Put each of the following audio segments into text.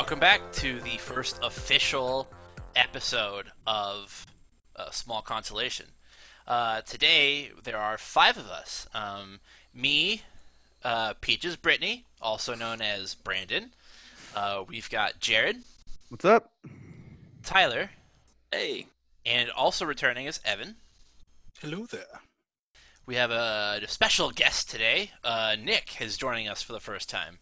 Welcome back to the first official episode of uh, Small Consolation. Uh, today, there are five of us. Um, me, uh, Peaches Brittany, also known as Brandon. Uh, we've got Jared, What's up? Tyler, Hey, and also returning is Evan. Hello there. We have a, a special guest today. Uh, Nick is joining us for the first time.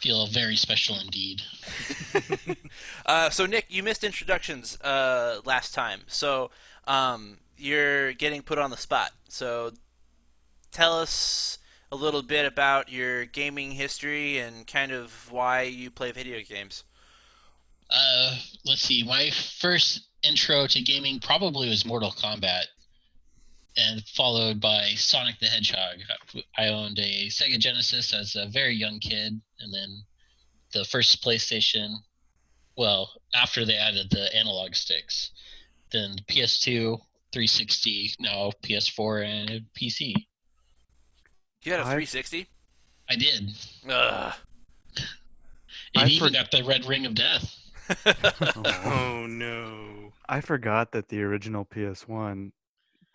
Feel very special indeed. Uh, so Nick, you missed introductions uh, last time, so um, you're getting put on the spot. So tell us a little bit about your gaming history and kind of why you play video games. Uh, let's see. My first intro to gaming probably was Mortal Kombat, and followed by Sonic the Hedgehog. I owned a Sega Genesis as a very young kid, and then the first PlayStation. Well, after they added the analog sticks, then the PS2, 360, now PS4 and PC. You had a 360. I did. Ugh. It I even for- got the red ring of death. Oh no. I forgot that the original PS1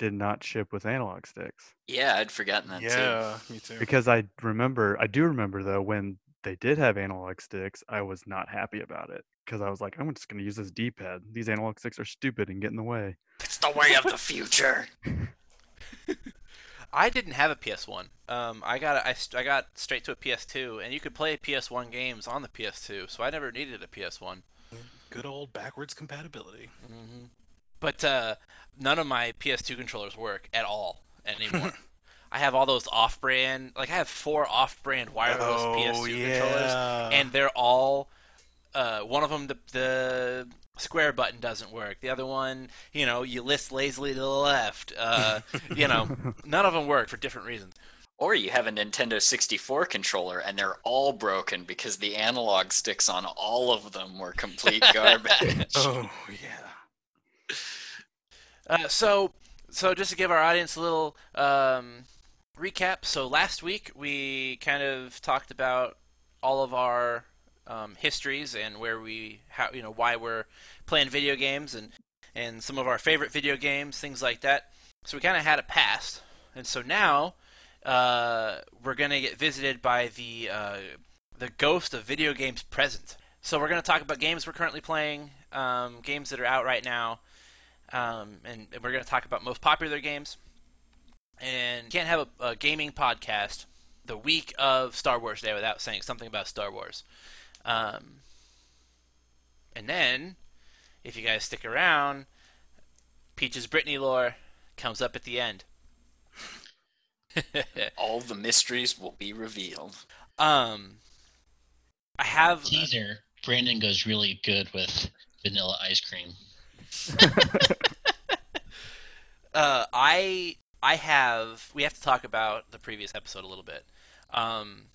did not ship with analog sticks. yeah, I'd forgotten that too. Yeah, me too. Because I remember, I do remember though, when they did have analog sticks, I was not happy about it. Because I was like, I'm just going to use this D pad. These analog sticks are stupid and get in the way. It's the way of the future. I didn't have a PS1. Um, I got I, st- I got straight to a PS2, and you could play PS1 games on the PS2, so I never needed a PS1. Good old backwards compatibility. hmm But uh, none of my PS2 controllers work at all anymore. I have all those off-brand, like I have four off-brand wireless oh PS2 yeah. controllers, and they're all. Uh, one of them, the, the square button doesn't work. The other one, you know, you list lazily to the left. Uh, you know, none of them work for different reasons. Or you have a Nintendo 64 controller and they're all broken because the analog sticks on all of them were complete garbage. oh yeah. Uh, so, so just to give our audience a little um, recap. So last week we kind of talked about all of our um, histories and where we, how you know, why we're playing video games and and some of our favorite video games, things like that. So we kind of had a past, and so now uh, we're gonna get visited by the uh, the ghost of video games present. So we're gonna talk about games we're currently playing, um, games that are out right now, um, and, and we're going to talk about most popular games. And can't have a, a gaming podcast the week of Star Wars Day without saying something about Star Wars. Um, and then, if you guys stick around, Peach's Brittany lore comes up at the end. all the mysteries will be revealed. um, I have Teaser. Brandon goes really good with vanilla ice cream. Uh, I I have we have to talk about the previous episode a little bit. Um,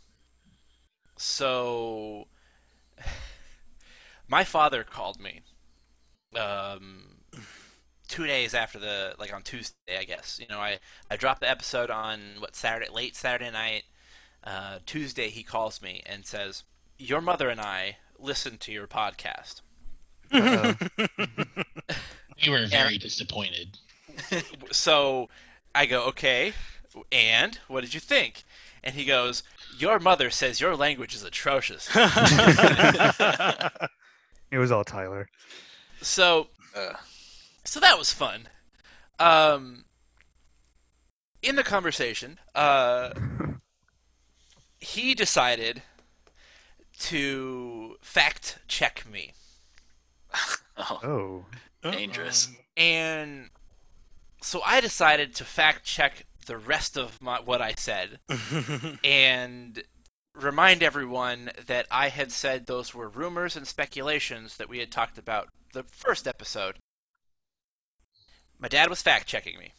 so my father called me um, two days after the like on Tuesday, I guess. You know, I I dropped the episode on what Saturday, late Saturday night. Uh, Tuesday, he calls me and says, "Your mother and I listened to your podcast." Uh, We were very disappointed. so I go, okay, and what did you think? And he goes, your mother says your language is atrocious. it was all Tyler. so, Ugh. so that was fun. Um, in the conversation, uh, he decided to fact check me, Oh, Oh. Dangerous. and so I decided to fact check the rest of my, what I said. and remind everyone that I had said those were rumors and speculations that we had talked about the first episode. My dad was fact checking me.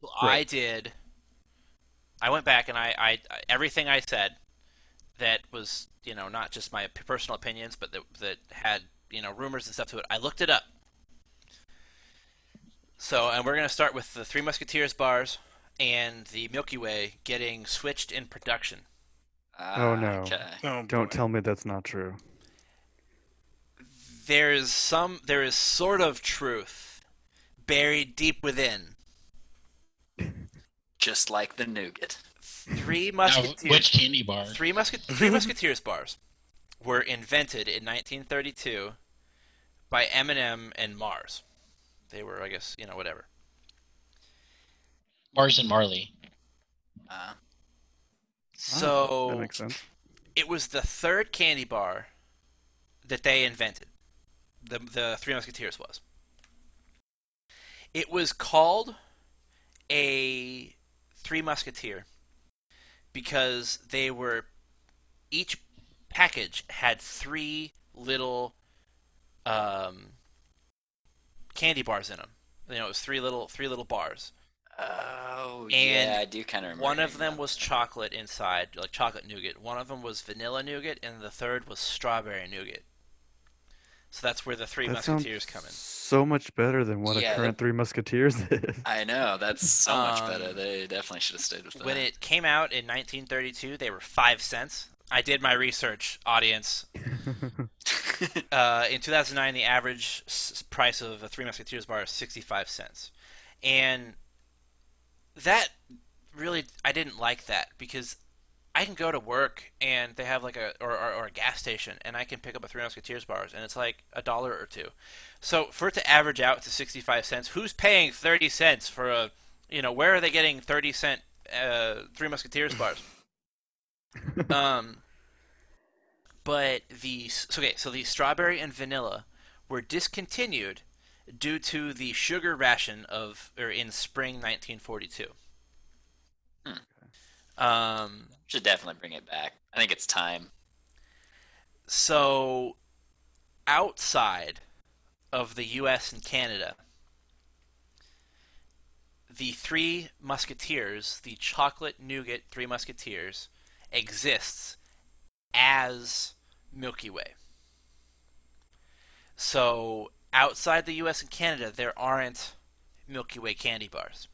Well, I did. I went back and I, I everything I said that was you know not just my personal opinions, but that that had you know rumors and stuff to it. I looked it up. So, and we're gonna start with the Three Musketeers bars and the Milky Way getting switched in production. Oh, no. Ah, okay. oh, Don't tell me that's not true. there's some there is sort of truth buried deep within. Just like the nougat. Three Now, musketeers. which candy bar? Three musket three musketeers bars were invented in 1932 by M&M and Mars. They were, I guess, you know, whatever. Mars and Marley. Uh, Oh, So that makes sense. it was the third candy bar that they invented. The the Three Musketeers was. It was called a Three Musketeer because they were each package had three little um, candy bars in them. You know, it was three little three little bars. oh, And yeah, I do kind of remember. One of them about was that. chocolate inside, like chocolate nougat. One of them was vanilla nougat, and the third was strawberry nougat. So that's where the Three That Musketeers come in. so much better than what Yeah, a current Three Musketeers is. I know that's so much Um, better. They definitely should have stayed with that. When it came out in 1932, they were five cents. I did my research, audience. Uh, in 2009, the average s- price of a Three Musketeers bar is 65 cents, and that really I didn't like that because I can go to work and they have like a or, or, or a gas station and I can pick up a Three Musketeers bars and it's like a dollar or two. So for it to average out to 65 cents, who's paying 30 cents for a you know where are they getting 30 cent uh, Three Musketeers bars? um, but the so okay, so the strawberry and vanilla were discontinued due to the sugar ration of or in spring 1942. Um, should definitely bring it back. I think it's time. so outside of the U.S. and Canada, the Three Musketeers, the chocolate nougat Three Musketeers, exists as Milky Way. So outside the U.S. and Canada, there aren't Milky Way candy bars.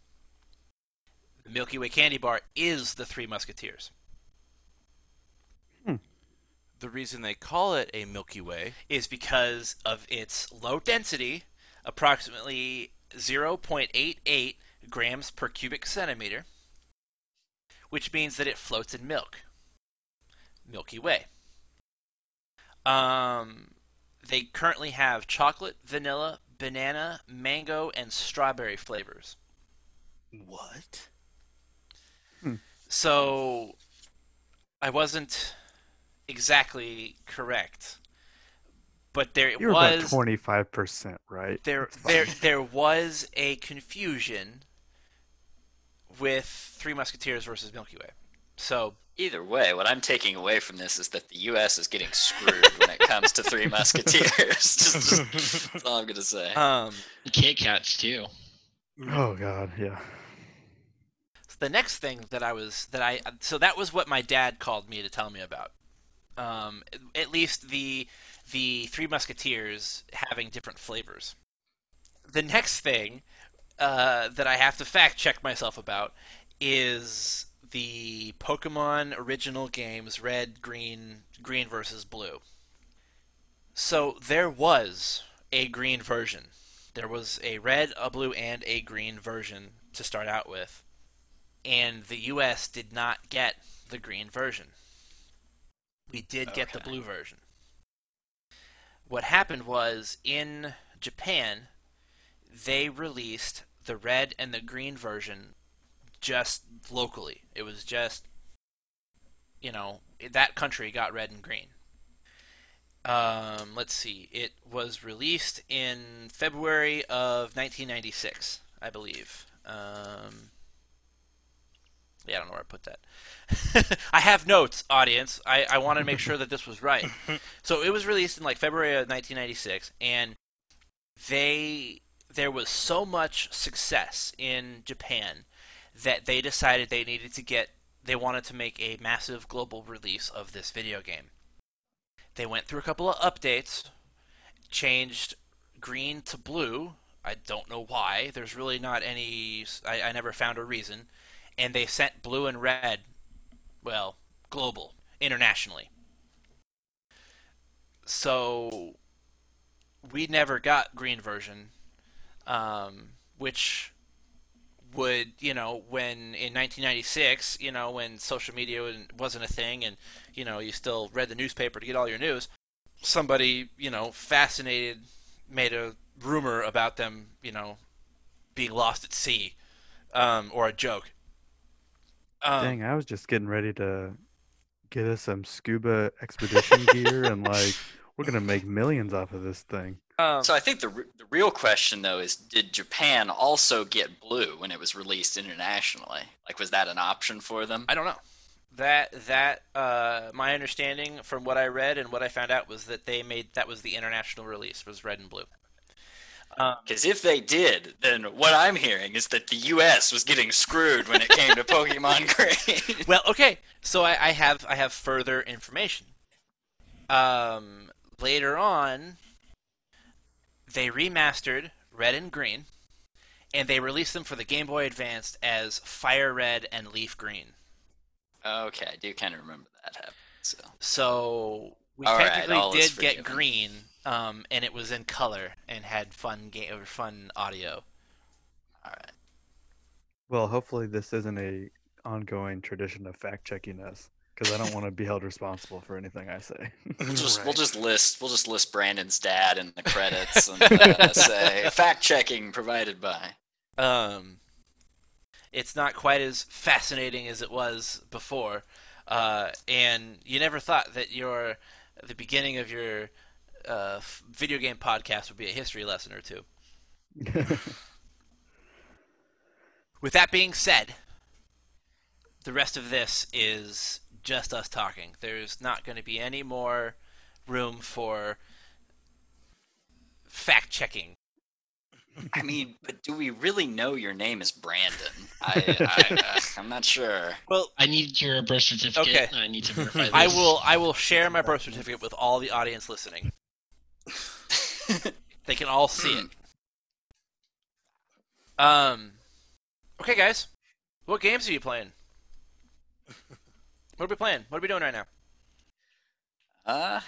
The Milky Way candy bar is the Three Musketeers. The reason they call it a Milky Way is because of its low density, approximately 0.88 grams per cubic centimeter, which means that it floats in milk. Milky Way. Um, they currently have chocolate, vanilla, banana, mango, and strawberry flavors. What? Hmm. So I wasn't exactly correct, but there You're was twenty five percent right. there there there was a confusion with Three Musketeers versus Milky Way. So Either way, what I'm taking away from this is that the U.S. is getting screwed when it comes to Three Musketeers. just, just- that's all I'm gonna say. um Kit Kats too. Oh god, yeah. the next thing that I was that I so that was what my dad called me to tell me about. Um, at least the the Three Musketeers having different flavors. The next thing uh, that I have to fact check myself about is the Pokemon original games Red, Green, Green versus Blue. So there was a green version. There was a red, a blue, and a green version to start out with and the US did not get the green version. We did get the blue version. What happened was in Japan, they released the red and the green version just locally. It was just, you know, that country got red and green. Um, let's see. It was released in February of 1996, I believe. Um, yeah, I don't know where I put that. I have notes, audience. I, I want to make sure that this was right. So it was released in like February of 1996, and they there was so much success in Japan that they decided they needed to get they wanted to make a massive global release of this video game. They went through a couple of updates, changed green to blue. I don't know why. There's really not any. I, I never found a reason. And they sent blue and red, well, global, internationally. So we never got green version, um, which would you know when in 1996, you know when social media wasn't a thing, and you know you still read the newspaper to get all your news. Somebody you know fascinated made a rumor about them, you know, being lost at sea, um, or a joke. Um, Dang, I was just getting ready to get us some scuba expedition gear and like we're gonna make millions off of this thing. um, So I think the, re- the real question though is did Japan also get blue when it was released internationally? Like was that an option for them? I don't know. That that uh, my understanding from what I read and what I found out was that they made that was the international release was red and blue. Um, Because if they did, then what I'm hearing is that the U.S. was getting screwed when it came to Pokemon Green. well, okay, so I, I have I have further information. Um, later on, they remastered Red and Green, and they released them for the Game Boy Advance as Fire Red and Leaf Green. okay, I do kind of remember that happening. So So we All right, technically all is did get green, um, and it was in color and had fun game or fun audio. all right. Well, hopefully this isn't a ongoing tradition of fact checking us because I don't want to be held responsible for anything I say. We'll just we'll just list we'll just list Brandon's dad in the credits and uh, say fact checking provided by. Um, it's not quite as fascinating as it was before, uh, and you never thought that your the beginning of your uh, video game podcast would be a history lesson or two. With that being said, the rest of this is just us talking. There's not going to be any more room for fact checking. I mean, but do we really know your name is Brandon? I, I uh, I'm not sure. Well, I need your birth certificate. Okay. I need to verify this. I will I will share my birth certificate with all the audience listening. They can all see it. Um Okay guys. What games are you playing? What are we playing? What are we doing right now? Uh,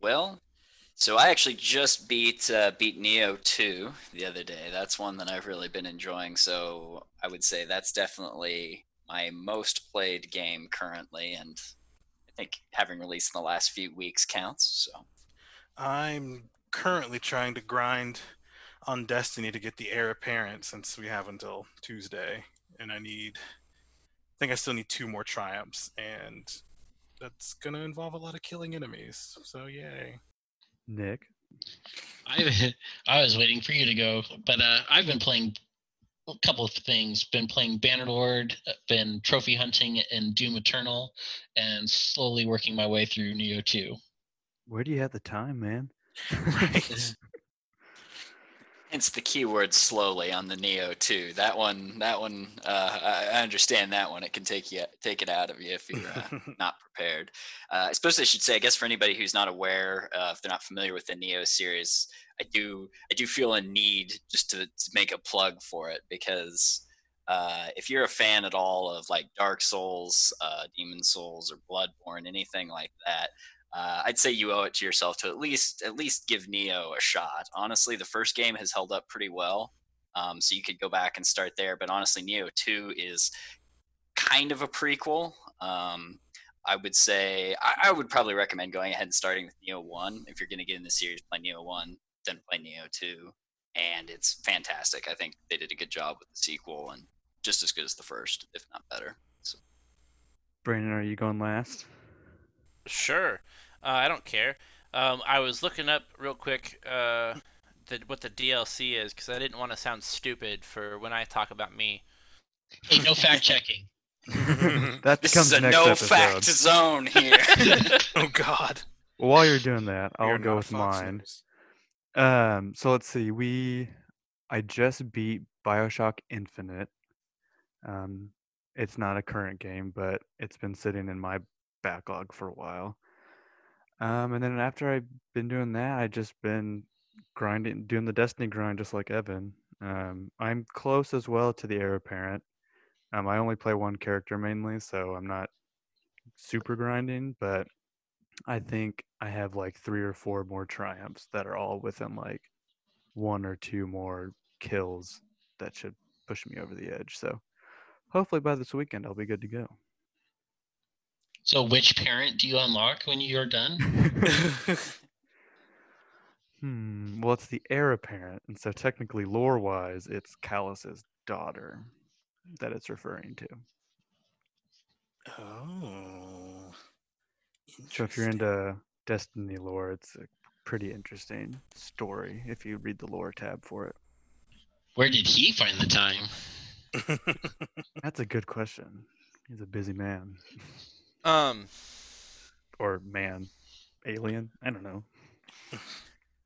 well, so I actually just beat uh, beat Nioh 2 the other day. That's one that I've really been enjoying. So I would say that's definitely my most played game currently, and I think having released in the last few weeks counts. So I'm currently trying to grind on Destiny to get the heir apparent since we have until Tuesday, and I need. I think I still need two more triumphs, and that's gonna involve a lot of killing enemies. So yay! Nick, I I was waiting for you to go, but uh, I've been playing a couple of things. Been playing Bannerlord, uh, been trophy hunting in Doom Eternal, and slowly working my way through Nioh 2. Where do you have the time, man? Right. hence the keyword slowly on the Nioh 2. That one, that one, uh, I understand that one. It can take you take it out of you if you're uh, not prepared. Uh, I suppose I should say, I guess for anybody who's not aware, uh, if they're not familiar with the Nioh series, I do I do feel a need just to, to make a plug for it because uh, if you're a fan at all of like Dark Souls, uh, Demon Souls, or Bloodborne, anything like that, uh, I'd say you owe it to yourself to at least at least give Nioh a shot. Honestly, the first game has held up pretty well, um, so you could go back and start there. But honestly, Nioh Two is kind of a prequel. Um, I would say I, I would probably recommend going ahead and starting with Nioh One if you're going to get in the series. Play Nioh One, then play Nioh Two, and it's fantastic. I think they did a good job with the sequel and just as good as the first, if not better. So Brandon, are you going last? Sure. Uh, I don't care. Um, I was looking up real quick uh, the, what the DLC is because I didn't want to sound stupid for when I talk about me. Hey, no fact checking. that this comes is a next no episode. fact zone here. oh God! Well, while you're doing that, I'll are go with mine. Um, so let's see. We, I just beat Bioshock Infinite. Um, it's not a current game, but it's been sitting in my backlog for a while. Um, and then after I've been doing that, I just been grinding, doing the Destiny grind, just like Evan. Um, I'm close as well to the heir apparent. Um, I only play one character mainly, so I'm not super grinding, but I think I have like three or four more triumphs that are all within like one or two more kills that should push me over the edge. So hopefully by this weekend I'll be good to go. So, which parent do you unlock when you're done? hmm. Well, it's the heir apparent, and so technically, lore-wise, it's Calus's daughter that it's referring to. oh. So if you're into Destiny lore, it's a pretty interesting story if you read the lore tab for it. Where did he find the time? That's a good question. He's a busy man. Um, Or man. Alien? I don't know.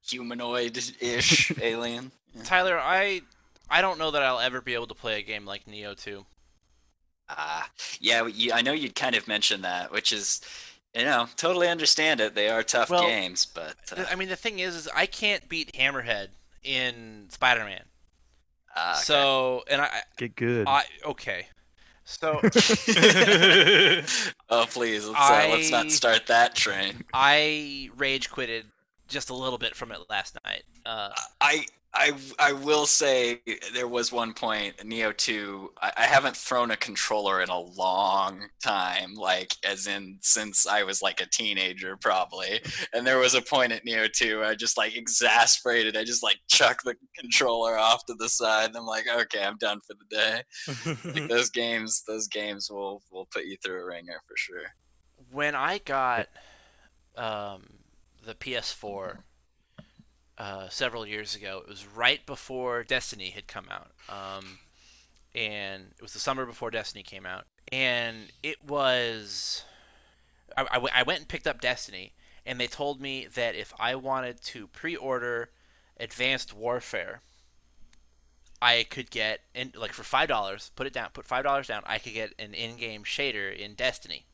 Humanoid-ish alien. Yeah. Tyler, I I don't know that I'll ever be able to play a game like Nioh 2. Ah, yeah. You, I know you'd kind of mentioned that, which is, you know, totally understand it. They are tough Well, games, but uh, I mean, the thing is, is I can't beat Hammerhead in Spider-Man. ah, okay. So, and I, Get good. I okay. So oh please, let's uh, let's not start that train. I rage quitted just a little bit from it last night. Uh, I I I will say there was one point Nioh Two. I, I haven't thrown a controller in a long time, like as in since I was like a teenager probably. And there was a point at Nioh Two I just like exasperated. I just like chucked the controller off to the side. And I'm like, okay, I'm done for the day. Like those games, those games will will put you through a ringer for sure. when I got um, the PS4 uh, several years ago, it was right before Destiny had come out, um, and it was the summer before Destiny came out, and it was. I, I w- I went and picked up Destiny, and they told me that if I wanted to pre-order Advanced Warfare, I could get in like for five dollars. Put it down. Put five dollars down. I could get an in-game shader in Destiny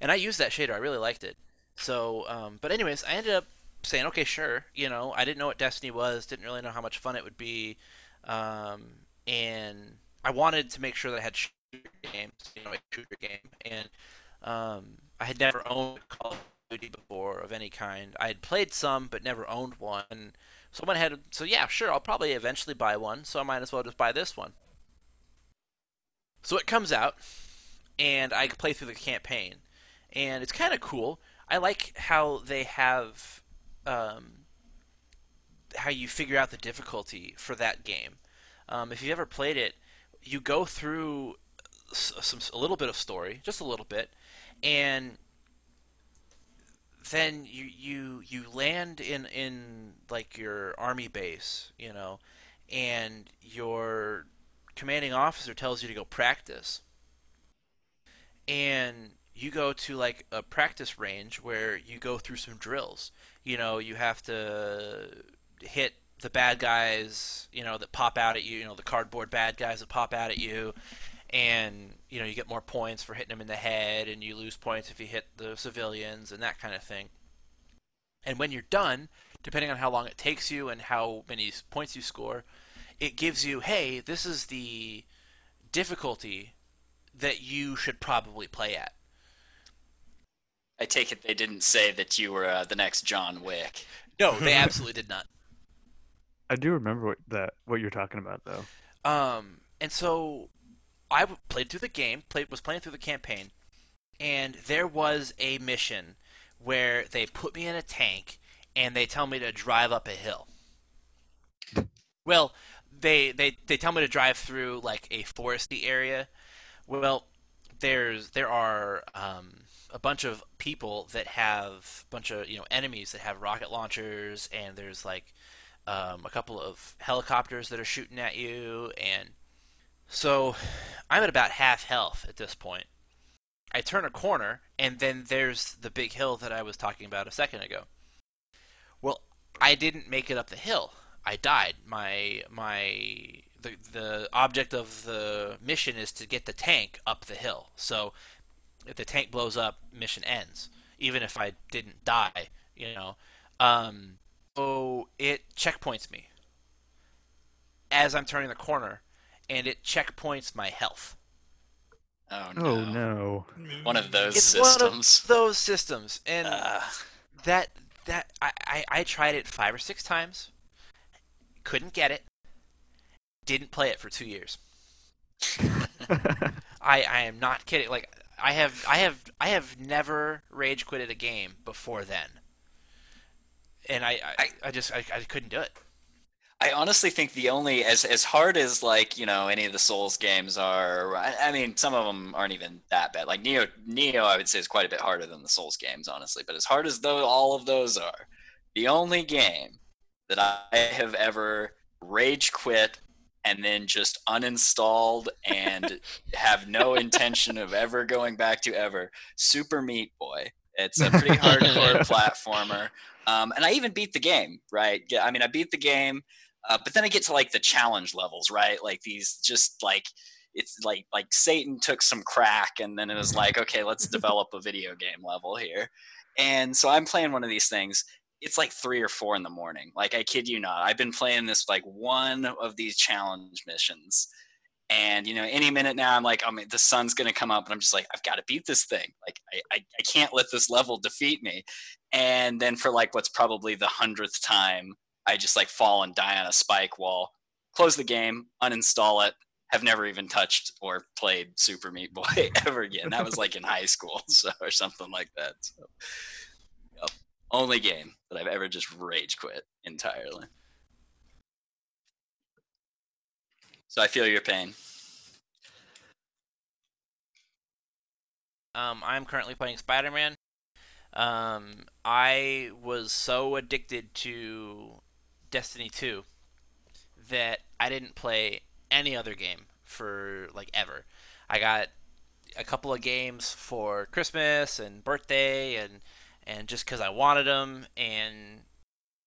and I used that shader. I really liked it. So, um, but anyways, I ended up saying, okay, sure. You know, I didn't know what Destiny was. Didn't really know how much fun it would be, um, and I wanted to make sure that I had shooter games, you know, a shooter game, and um, I had never owned Call of Duty before of any kind. I had played some, but never owned one. So I went ahead. So yeah, sure, I'll probably eventually buy one. So I might as well just buy this one. So it comes out, and I play through the campaign and it's kind of cool. I like how they have um, how you figure out the difficulty for that game. Um, if you've ever played it, you go through some a little bit of story, just a little bit, and then you you you land in in like your army base, you know, and your commanding officer tells you to go practice and you go to like a practice range where you go through some drills. You know, you have to hit the bad guys, you know, that pop out at you, you know, the cardboard bad guys that pop out at you and you know, you get more points for hitting them in the head and you lose points if you hit the civilians and that kind of thing. And when you're done, depending on how long it takes you and how many points you score, it gives you, hey, this is the difficulty that you should probably play at. I take it they didn't say that you were uh, the next John Wick. No, they absolutely did not. I do remember what that what you're talking about though. Um, and so I w- played through the game, played was playing through the campaign, and there was a mission where they put me in a tank and they tell me to drive up a hill. Well, they they they tell me to drive through like a foresty area. Well, there's there are um, a bunch of people that have a bunch of you know enemies that have rocket launchers, and there's like um, a couple of helicopters that are shooting at you, and so I'm at about half health at this point. I turn a corner, and then there's the big hill that I was talking about a second ago. Well, I didn't make it up the hill. I died. My my the the object of the mission is to get the tank up the hill. So if the tank blows up, mission ends. Even if I didn't die, you know. Um, so it checkpoints me as I'm turning the corner, and it checkpoints my health. Oh no. Oh no. One of those It's systems. one of those systems, and Uh, that that I, I I tried it five or six times, couldn't get it, didn't play it for two years. I I am not kidding. Like I have I have I have never rage quitted a game before then, and I I, I- just I, I couldn't do it. I honestly think the only as as hard as like you know any of the Souls games are. I, I mean, some of them aren't even that bad. Like Nioh, Nioh, I would say is quite a bit harder than the Souls games, honestly. But as hard as though all of those are, the only game that I have ever rage quit and then just uninstalled and have no intention of ever going back to ever Super Meat Boy. It's a pretty hardcore platformer. Um, and I even beat the game, right? Yeah, I mean, I beat the game, uh, but then I get to like the challenge levels, right? Like these, just like it's like like Satan took some crack, and then it was like, okay, let's develop a video game level here. And so I'm playing one of these things. It's like three or four in the morning. Like I kid you not, I've been playing this like one of these challenge missions, and you know, any minute now, I'm like, oh I mean, the sun's gonna come up, and I'm just like, I've got to beat this thing. Like I, I, I can't let this level defeat me and then for like what's probably the hundredth time i just like fall and die on a spike wall close the game uninstall it have never even touched or played super meat boy ever again that was like in high school so or something like that so. Only game that i've ever just rage quit entirely so i feel your pain Um, I'm currently playing Spider Man. Um, I was so addicted to Destiny 2 that I didn't play any other game for like ever. I got a couple of games for Christmas and birthday and and just cuz I wanted them and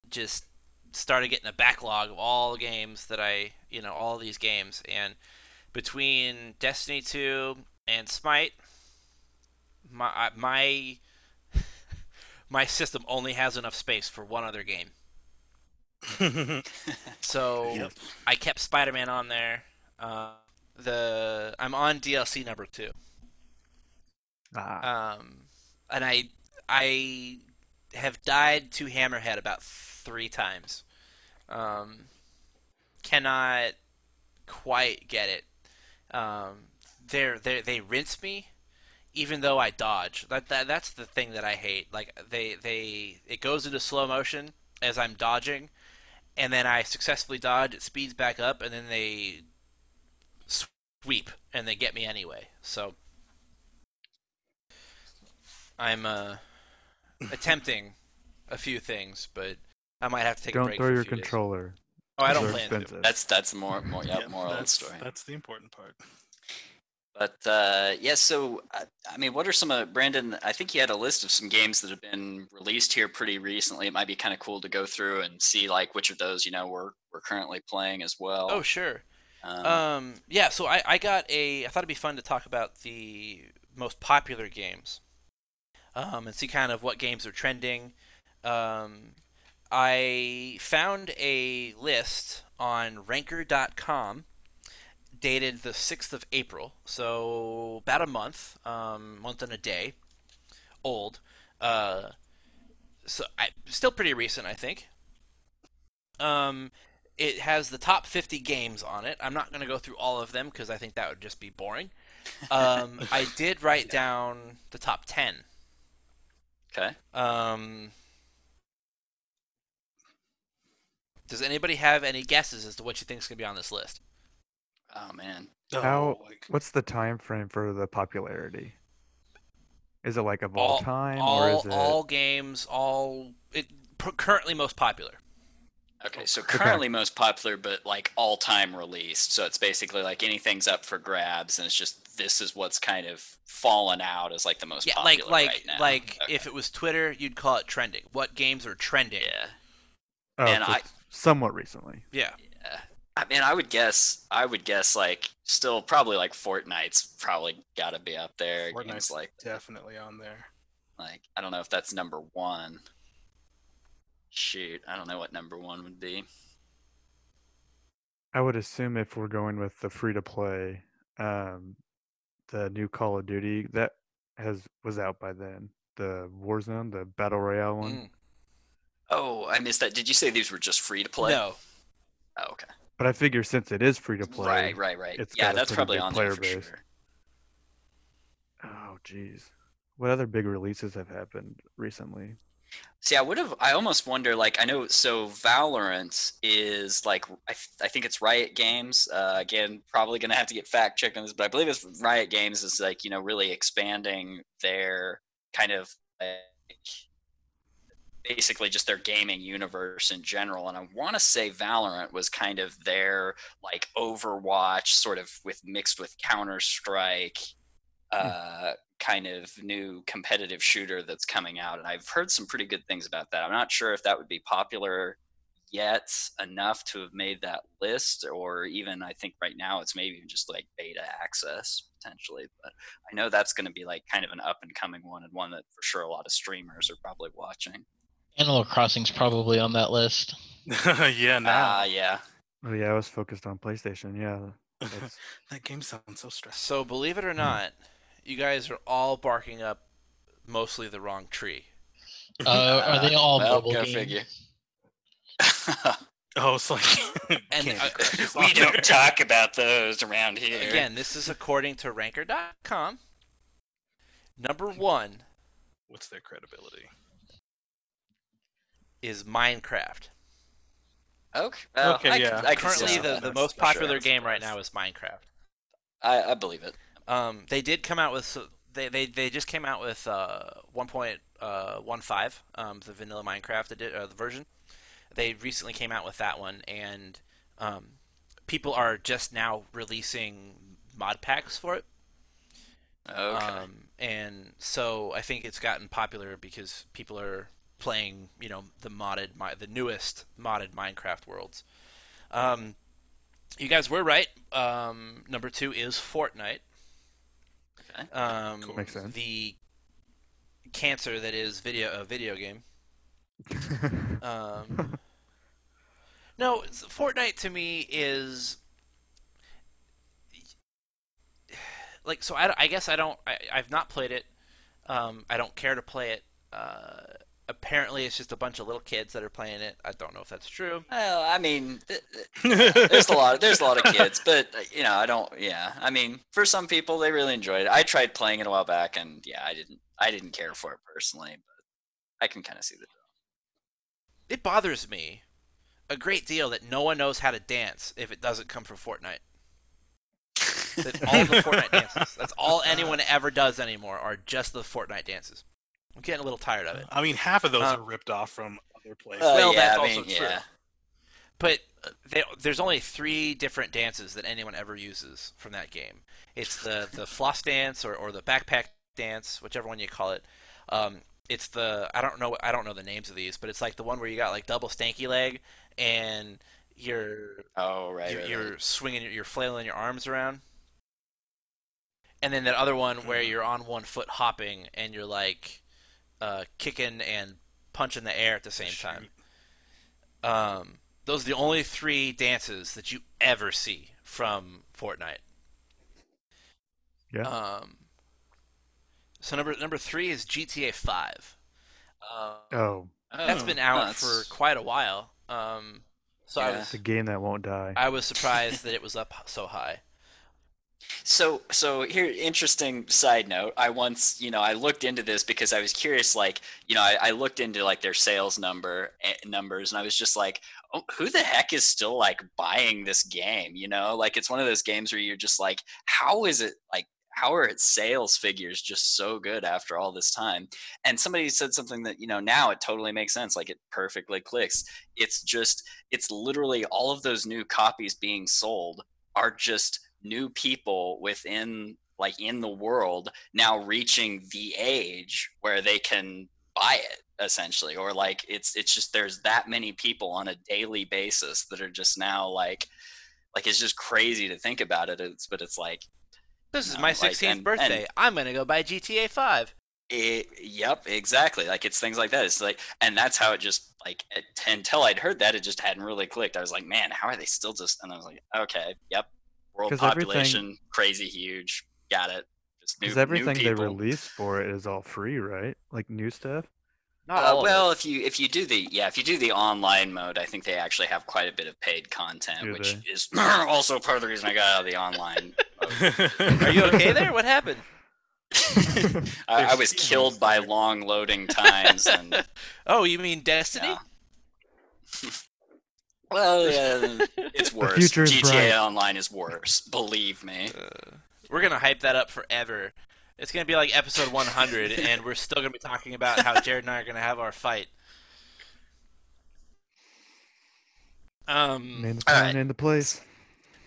just started getting a backlog of all the games that I, you know, all these games and between Destiny 2 and Smite my my my system only has enough space for one other game. So Yep. I kept Spider-Man on there. Uh, the I'm on DLC number two, Ah, um, and I I have died to Hammerhead about three times. Um, cannot quite get it. Um, they're they they rinse me, even though I dodge. That, that that's the thing that I hate. Like they they it goes into slow motion as I'm dodging, and then I successfully dodge. It speeds back up, and then they sweep and they get me anyway. So I'm uh, attempting a few things, but I might have to take a don't break. throw for a your few days. controller. Oh, I don't They're plan to. expensive. that's that's more more yeah, Yep, moral of the that's, story That's the important part. But uh, yeah, so I, I mean, what are some of Brandon? I think you had a list of some games that have been released here pretty recently. It might be kind of cool to go through and see like which of those you know we're we're currently playing as well. Oh, sure. um, Um, yeah, so I, I got a. I thought it'd be fun to talk about the most popular games, um, and see kind of what games are trending. Um, I found a list on Ranker.com, dated the sixth of April, so about a month, um, month and a day, old. Uh, so I still pretty recent, I think. Um, it has the top 50 games on it. I'm not going to go through all of them because I think that would just be boring. Um, I did write down the top 10. Okay. Um, does anybody have any guesses as to what you think is going to be on this list? Oh man. How- Oh, like, What's the time frame for the popularity? Is it like of all, All- time, or All, is it? all games, all it currently most popular. Okay, so currently most popular, but like all time released. So it's basically like anything's up for grabs, and it's just this is what's kind of fallen out as like the most Yeah, popular like like right now. like Okay. if it was Twitter, you'd call it trending. What games are trending? yeah. oh, and I- somewhat recently. Yeah. Yeah. I mean, I would guess. I would guess like still probably like Fortnite's probably got to be up there. Games Fortnite's like definitely on there. like I don't know if that's number one. Shoot, I don't know what number one would be. I would assume if we're going with the free to play, um, the new Call of Duty that has was out by then. The Warzone, the battle royale one. Mm. Oh, I missed that. Did you say these were just free to play? No. Oh, okay. But I figure since it is free to play, Right, right, right. it's Yeah, that's probably big on there player for base. sure. oh jeez, what other big releases have happened recently? See, I would have. I almost wonder. Like, I know. So, Valorant is like. I, th- I think it's Riot Games. Uh, again, probably gonna have to get fact checked on this, but I believe it's Riot Games is like you know really expanding their kind of like basically just their gaming universe in general. And I want to say Valorant was kind of their like Overwatch, sort of with mixed with Counter Strike, uh, kind of new competitive shooter that's coming out. And I've heard some pretty good things about that. I'm not sure if that would be popular yet enough to have made that list, or even I think right now it's maybe even just like beta access potentially. But I know that's going to be like kind of an up and coming one, and one that for sure a lot of streamers are probably watching. Animal Crossing's probably on that list. yeah, nah. Ah, yeah. Oh yeah, I was focused on PlayStation. Yeah, that game sounds so stressful. So believe it or not, you guys are all barking up mostly the wrong tree. Uh, are they all well, mobile go games? figure. Oh, it's like And, uh, we don't there. talk about those around here. Again, this is according to Ranker.com. Number one What's their credibility? is Minecraft. Okay. well, Okay, I yeah. Can, I Currently, the, the most not sure popular game right now is Minecraft. I, I believe it. Um, they did come out with they, they, they just came out with uh, 1.15 um, the vanilla Minecraft edi- uh, the version. They recently came out with that one, and um, people are just now releasing mod packs for it. Okay. Um, and so I think it's gotten popular because people are playing, you know, the modded, the newest modded Minecraft worlds. Um, you guys were right. Um, number two is Fortnite. Okay. Um, Cool. Makes sense. The cancer that is video a video game. Um, no, Fortnite to me is like so. I, I guess I don't. I, I've not played it. Um, I don't care to play it. Uh, apparently, it's just a bunch of little kids that are playing it. I don't know if that's true. Well, I mean, th- th- there's a lot. There's a lot of kids, but you know, I don't. Yeah, I mean, for some people, they really enjoyed it. I tried playing it a while back, and yeah, I didn't. I didn't care for it personally, but I can kind of see the. It bothers me a great deal that no one knows how to dance if it doesn't come from Fortnite. That all the Fortnite dances. That's all anyone ever does anymore are just the Fortnite dances. I'm getting a little tired of it. I mean, half of those Uh, are ripped off from other places. Well, Well, yeah, that's I mean, also true. yeah. But uh, they, there's only three different dances that anyone ever uses from that game. It's the, the floss dance or, or the backpack dance, whichever one you call it. Um, it's the I don't know I don't know the names of these, but it's like the one where you got like double stanky leg and you're Oh right. you're, right, you're right. swinging, you're flailing your arms around. And then that other one where Mm-hmm. you're on one foot hopping and you're like uh, kicking and punching the air at the same time. Um, those are the only three dances that you ever see from Fortnite. Yeah. Um, so number number three is GTA Five. Um, oh, that's been out no, for quite a while. Um, so I Yeah. was the game that won't die. I was surprised that it was up so high. So, so here, interesting side note. I once, you know, I looked into this because I was curious. Like, you know, I, I looked into like their sales number eh, numbers, and I was just like, oh, who the heck is still like buying this game? You know, like it's one of those games where you're just like, how is it like? How are its sales figures just so good after all this time? And somebody said something that you know now it totally makes sense. Like it perfectly clicks. It's just, it's literally all of those new copies being sold are just new people within like in the world now reaching the age where they can buy it essentially. Or like it's it's just there's that many people on a daily basis that are just now like like it's just crazy to think about it. It's but it's like This is No, my like, 16th and- birthday. and- I'm gonna go buy GTA 5. it, yep exactly. Like it's things like that. It's like and that's how it just like until i'd heard that it just hadn't really clicked. I was like man how are they still just and i was like okay yep world 'Cause everything- population crazy huge got it just new, Because new everything they people. release for it is all free, right? Like new stuff. Not Uh, all of well, it. if you if you do the yeah if you do the online mode, I think they actually have quite a bit of paid content, Do which they? is also part of the reason I got out of the online. mode. Are you okay there? What happened? I, I was killed by long loading times and Oh, you mean Destiny? yeah. Well, yeah, it's worse. future is GTA bright. Online is worse. Believe me. Uh, we're gonna hype that up forever. It's gonna be like episode 100, and we're still gonna be talking about how Jared and I are gonna have our fight. Um, Name the right. name the place.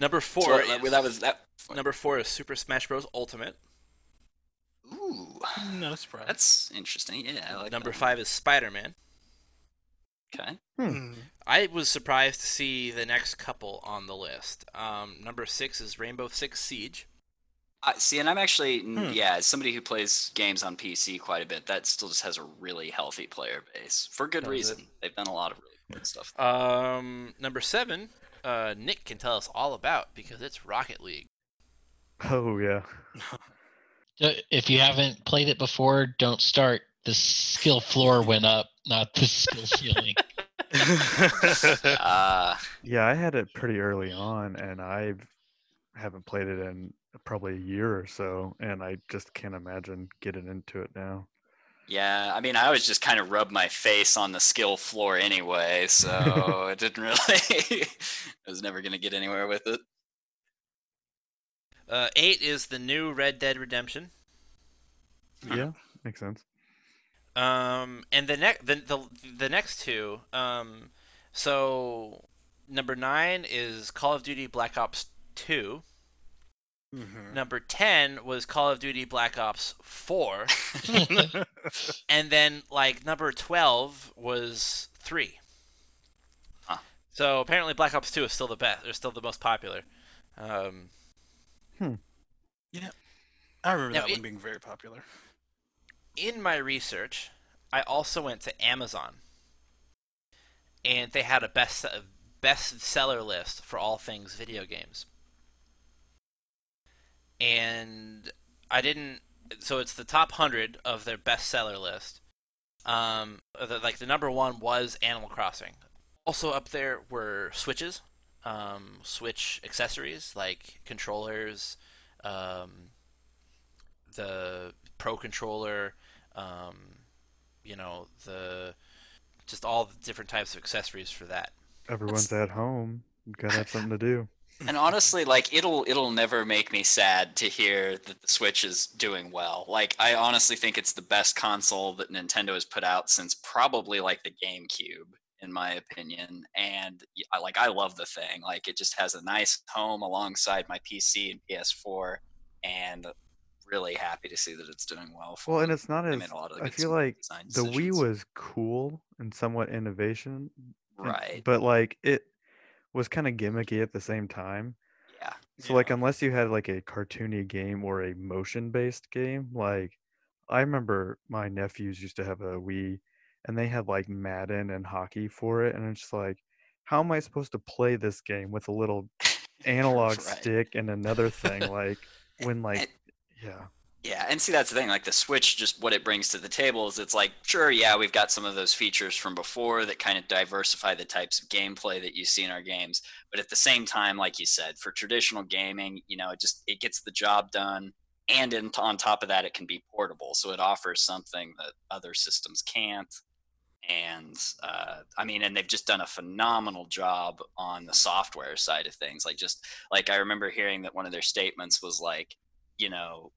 number four. So, uh, is, that was that. number four is Super Smash Bros. Ultimate. Ooh, Not a surprise. that's interesting. Yeah, I like number that. five is Spider Man. Okay. Hmm. I was surprised to see the next couple on the list. Um, number six is Rainbow Six Siege. I see, and I'm actually Hmm. yeah, as somebody who plays games on PC quite a bit, that still just has a really healthy player base for good Does it? reason. They've done a lot of really good stuff. Um, number seven, uh, Nick can tell us all about because it's Rocket League. Oh yeah. Uh, If you haven't played it before, don't start. The skill floor went up, not the skill ceiling. Uh, Yeah, I had it pretty early on, and I haven't played it in probably a year or so, and I just can't imagine getting into it now. yeah, I mean, I was just kind of rubbed my face on the skill floor anyway, so it didn't really. I was never gonna get anywhere with it. Uh, eight is the new Red Dead Redemption. Yeah, makes sense. Um, and the next the, the the next two. Um, so number nine is Call of Duty Black Ops Two. Mhm. Number ten was Call of Duty Black Ops Four, and then like number twelve was three. Huh. So apparently Black Ops Two is still the best. Or still the most popular. Um, I remember Now, that it- one being very popular. In my research, I also went to Amazon, and they had a best bestseller list for all things video games. And I didn't. So it's the top hundred of their bestseller list. Um, the, like the number one was Animal Crossing. Also up there were Switches, um, Switch accessories like controllers, um, the Pro controller, um, you know the just all the different types of accessories for that. Everyone's at home. You gotta have something to do. And honestly, like it'll it'll never make me sad to hear that the Switch is doing well. Like I honestly think it's the best console that Nintendo has put out since probably like the GameCube, in my opinion. And y- I like I love the thing. Like it just has a nice home alongside my PC and PS4, and really happy to see that it's doing well. For Well, and it's not as. made a lot of I feel like the Wii was cool and somewhat innovation, and- right. but like it was kind of gimmicky at the same time. Yeah. So like unless you had like a cartoony game or a motion based game, like I remember my nephews used to have a Wii and they had like Madden and hockey for it and it's just like how am I supposed to play this game with a little analog Right. stick and another thing like when like And- yeah. Yeah, and see that's the thing. Like the Switch, just what it brings to the table is it's like, sure, yeah, we've got some of those features from before that kind of diversify the types of gameplay that you see in our games. But at the same time, like you said, for traditional gaming, you know, it just it gets the job done, and in, on top of that, it can be portable. So it offers something that other systems can't. And uh, I mean, and they've just done a phenomenal job on the software side of things. Like just like I remember hearing that one of their statements was like, you know,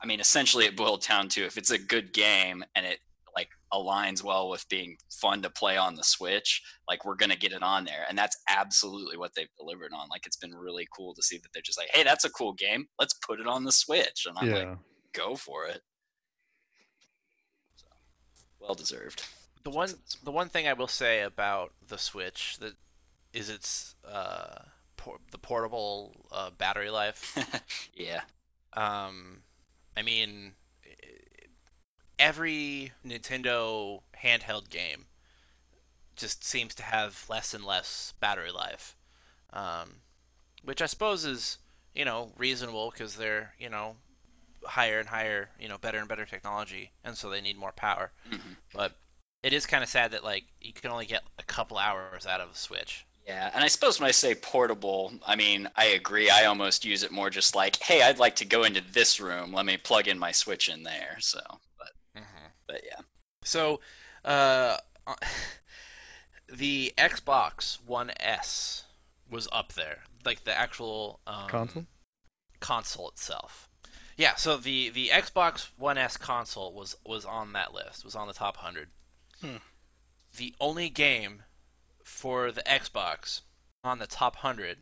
I mean, essentially, it boiled down to if it's a good game and it like aligns well with being fun to play on the Switch, like we're gonna get it on there, and that's absolutely what they've delivered on. Like, it's been really cool to see that they're just like, hey, that's a cool game, let's put it on the Switch, and I'm yeah. like, go for it. So, well deserved. The one the one thing I will say about the Switch that is its uh, por- the portable uh, battery life. yeah, Um, I mean, every Nintendo handheld game just seems to have less and less battery life, um, which I suppose is you know reasonable because they're you know higher and higher, you know, better and better technology, and so they need more power. Mhm. But it is kind of sad that like you can only get a couple hours out of a Switch. Yeah, and I suppose when I say portable, I mean I agree. I almost use it more just like, hey, I'd like to go into this room. Let me plug in my Switch in there. So, but but yeah, So, uh, the Xbox One S was up there, like the actual um, Console? console itself. Yeah, so the the Xbox One S console was was on that list, was on the top hundred. Hmm. The only game for the Xbox on the top hundred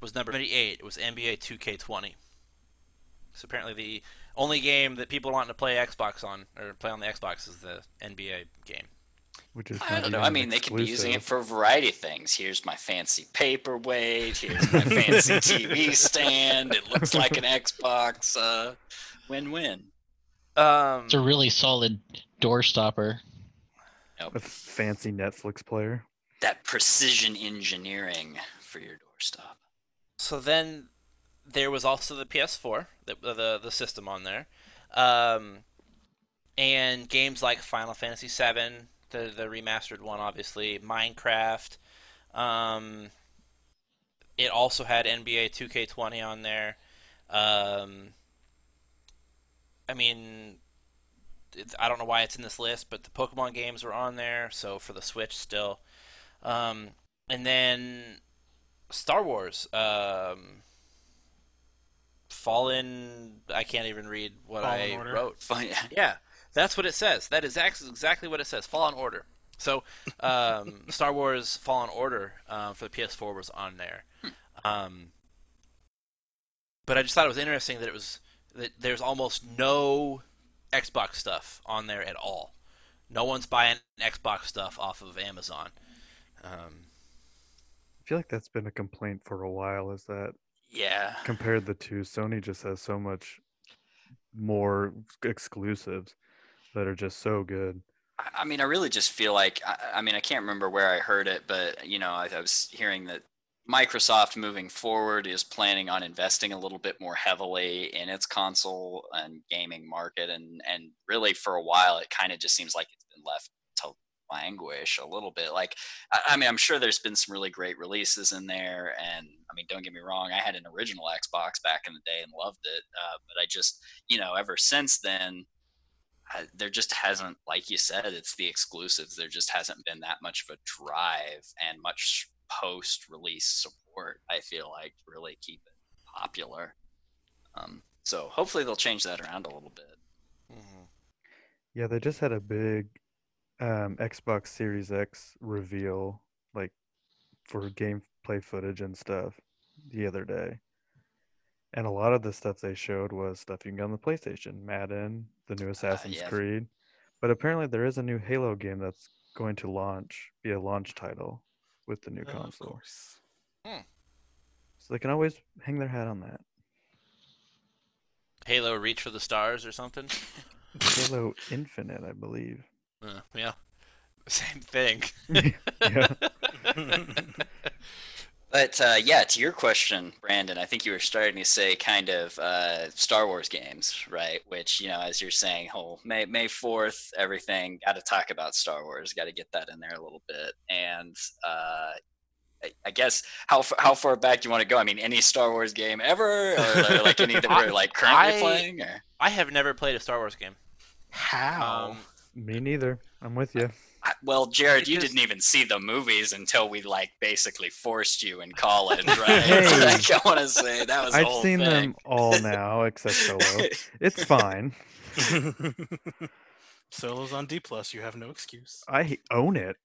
was number seventy eight. It was NBA Two K twenty. So apparently, the only game that people want to play Xbox on or play on the Xbox is the NBA game. Which is I don't know. I mean, they could be using it for a variety of things. Here's my fancy paperweight. Here's my fancy TV stand. It looks like an Xbox. Uh, win-win. Um, It's a really solid door stopper. a fancy Netflix player. That precision engineering for your doorstop. So then there was also the PS4, the the, the system on there, um, and games like Final Fantasy VII, the the remastered one, obviously Minecraft. Um, it also had NBA 2K20 on there. Um, I mean, I don't know why it's in this list, but the Pokemon games were on there. So for the Switch, still. Um, and then Star Wars. Um, Fallen. I can't even read what Fallen I Order. wrote. Fun. Yeah, that's what it says. That is ex- exactly what it says. Fallen Order. So, um, Star Wars Fallen Order um, for the PS4 was on there. Um, but I just thought it was interesting that it was that there's almost no Xbox stuff on there at all. No one's buying Xbox stuff off of Amazon. Um, I feel like that's been a complaint for a while. Is that Yeah. compared the two, Sony just has so much more exclusives that are just so good. I- mean, I really just feel like I, I mean, I can't remember where I heard it, but you know, I, I was hearing that Microsoft moving forward is planning on investing a little bit more heavily in its console and gaming market, and and really for a while, it kind of just seems like it's been left languish a little bit. Like, I, I mean, I'm sure there's been some really great releases in there, and I mean, don't get me wrong, I had an original Xbox back in the day and loved it, uh, but I just, you know, ever since then uh, there just hasn't, like you said, it's the exclusives. There just hasn't been that much of a drive and much post-release support. I feel like to really keep it popular. Um, so hopefully they'll change that around a little bit. Yeah, they just had a big um, Xbox Series X reveal, like for gameplay footage and stuff, the other day. And a lot of the stuff they showed was stuff you can get on the PlayStation, Madden, the new Assassin's yeah. Creed. But apparently, there is a new Halo game that's going to launch, be a launch title with the new Of console. course. So they can always hang their hat on that. Halo Reach for the Stars or something. Halo Infinite, I believe. Uh, yeah, same thing. But uh, yeah, to your question, Brandon, I think you were starting to say kind of uh, Star Wars games, right? Which you know, as you're saying, whole May May Fourth, everything. Got to talk about Star Wars. Got to get that in there a little bit. And uh, I, I guess how how far back do you want to go? I mean, any Star Wars game ever, or like any that we're like currently I- playing? Or I have never played a Star Wars game. How? Um, Me neither. I'm with you. I- well, Jared, you didn't even see the movies until we like basically forced you in college, right? Hey. like, I want to say that was. I've whole seen thing. them all now except Solo. It's fine. Solo's on D plus. You have no excuse. I own it.